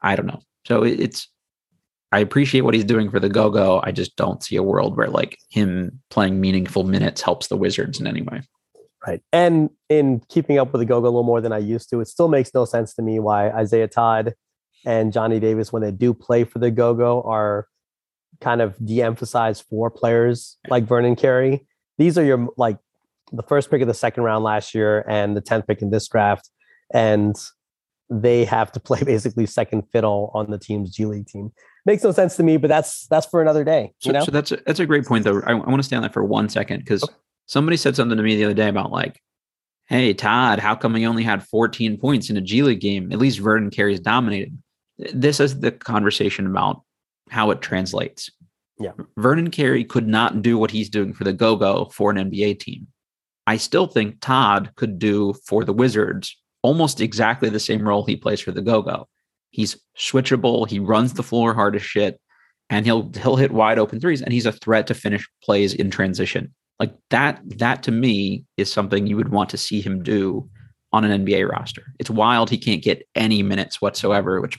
I don't know. So it, it's I appreciate what he's doing for the go go. I just don't see a world where like him playing meaningful minutes helps the Wizards in any way. Right. And in keeping up with the go go a little more than I used to, it still makes no sense to me why Isaiah Todd and Johnny Davis, when they do play for the go go, are kind of de emphasized for players like Vernon Carey. These are your like the first pick of the second round last year and the 10th pick in this draft. And they have to play basically second fiddle on the team's G League team. Makes no sense to me, but that's that's for another day. So, you know? so that's a, that's a great point though. I, I want to stay on that for one second because Okay. somebody said something to me the other day about like, "Hey Todd, how come he only had 14 points in a G League game? At least Vernon Carey's dominated." This is the conversation about how it translates. Yeah. Vernon Carey could not do what he's doing for the Go Go for an NBA team. I still think Todd could do for the Wizards almost exactly the same role he plays for the Go Go. He's switchable. He runs the floor hard as shit, and he'll he'll hit wide open threes, and he's a threat to finish plays in transition. Like that. That to me is something you would want to see him do on an NBA roster. It's wild he can't get any minutes whatsoever, which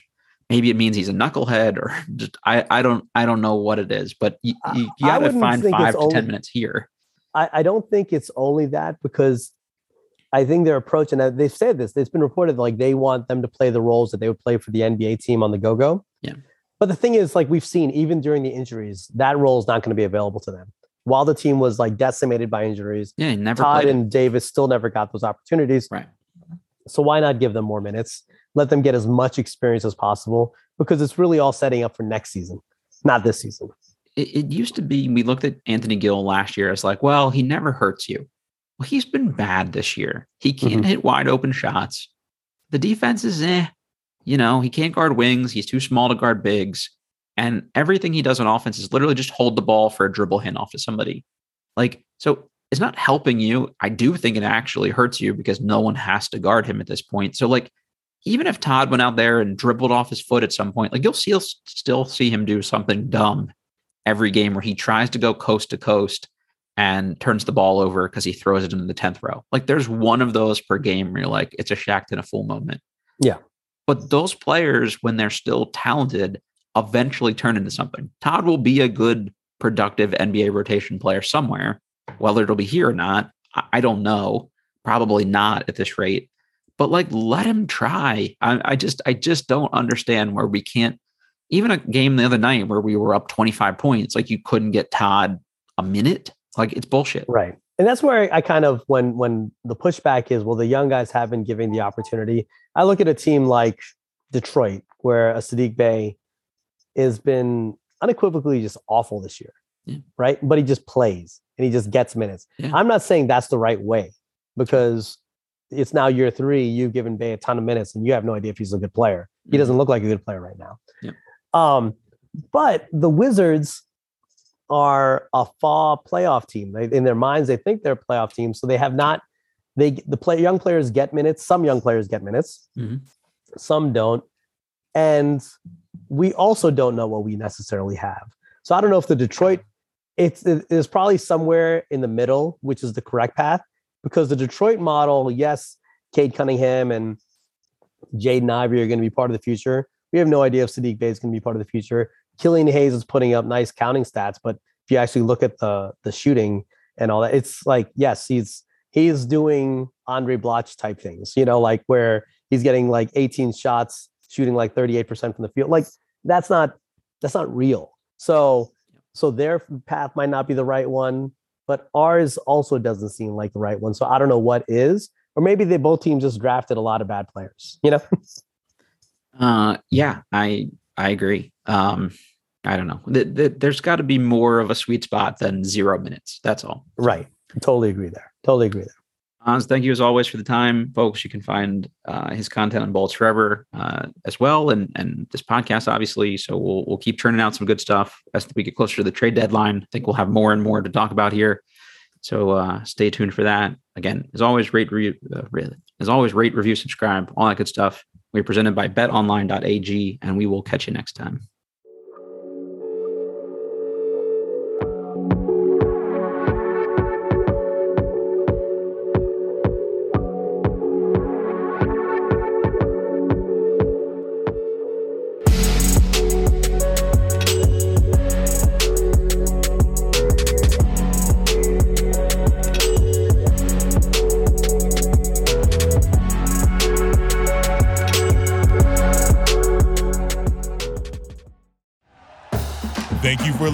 maybe it means he's a knucklehead or just I I don't I don't know what it is, but you, you, you got to find five to only- ten minutes here. I, I don't think it's only that because I think their approach, and uh, they've said this, it's been reported like they want them to play the roles that they would play for the NBA team on the go go. Yeah. But the thing is, like we've seen, even during the injuries, that role is not going to be available to them. While the team was like decimated by injuries, Yeah, never Todd it. and Davis still never got those opportunities. Right. So why not give them more minutes? Let them get as much experience as possible because it's really all setting up for next season, not this season. it, it used to be we looked at Anthony Gill last year as like, well, he never hurts you. Well, he's been bad this year. He can't Mhm. hit wide open shots. The defense is eh. You know, he can't guard wings. He's too small to guard bigs. And everything he does on offense is literally just hold the ball for a dribble handoff to somebody. Like, so it's not helping you. I do think it actually hurts you because no one has to guard him at this point. So, like, even if Todd went out there and dribbled off his foot at some point, like you'll still still see him do something dumb every game where he tries to go coast to coast and turns the ball over because he throws it into the 10th row. Like there's one of those per game where you're like, it's a Shaq a full moment. Yeah. But those players, when they're still talented, eventually turn into something. Todd will be a good, productive NBA rotation player somewhere. Whether it'll be here or not, I, I don't know. Probably not at this rate. But like, let him try. I, I just, I just don't understand where we can't. Even a game the other night where we were up 25 points, like you couldn't get Todd a minute. Like it's bullshit. Right. And that's where I kind of when when the pushback is, well, the young guys have been given the opportunity. I look at a team like Detroit, where a Saddiq Bey has been unequivocally just awful this year. Yeah. Right. But he just plays and he just gets minutes. Yeah. I'm not saying that's the right way because it's now year three. You've given Bey a ton of minutes and you have no idea if he's a good player. He Mhm. doesn't look like a good player right now. Yeah. Um, but the Wizards are a fall playoff team. They, in their minds, they think they're a playoff team, so they have not. They the play young players get minutes. Some young players get minutes. Mhm. Some don't, and we also don't know what we necessarily have. So I don't know if the Detroit. It's it is probably somewhere in the middle, which is the correct path, because the Detroit model, yes, Cade Cunningham and Jaden Ivey are going to be part of the future. We have no idea if Saddiq Bey is going to be part of the future. Killian Hayes is putting up nice counting stats, but if you actually look at the the shooting and all that, it's like yes, he's he's doing Andray Blatche type things, you know, like where he's getting like 18 shots, shooting like 38% from the field. Like that's not that's not real. So so their path might not be the right one, but ours also doesn't seem like the right one. So I don't know what is, or maybe they both teams just drafted a lot of bad players, you know? Uh, yeah, I I agree. Um, I don't know. Th- th- there's got to be more of a sweet spot than zero minutes. That's all. right. Totally agree there. Totally agree there. Hans, thank you as always for the time, folks. You can find uh, his content on Bullets Forever uh, as well, and and this podcast, obviously. So we'll we'll keep churning out some good stuff as we get closer to the trade deadline. I think we'll have more and more to talk about here. So uh, stay tuned for that. Again, as always, rate review, uh, as always, rate, review, subscribe, all that good stuff. We're presented by BetOnline.ag, and we will catch you next time.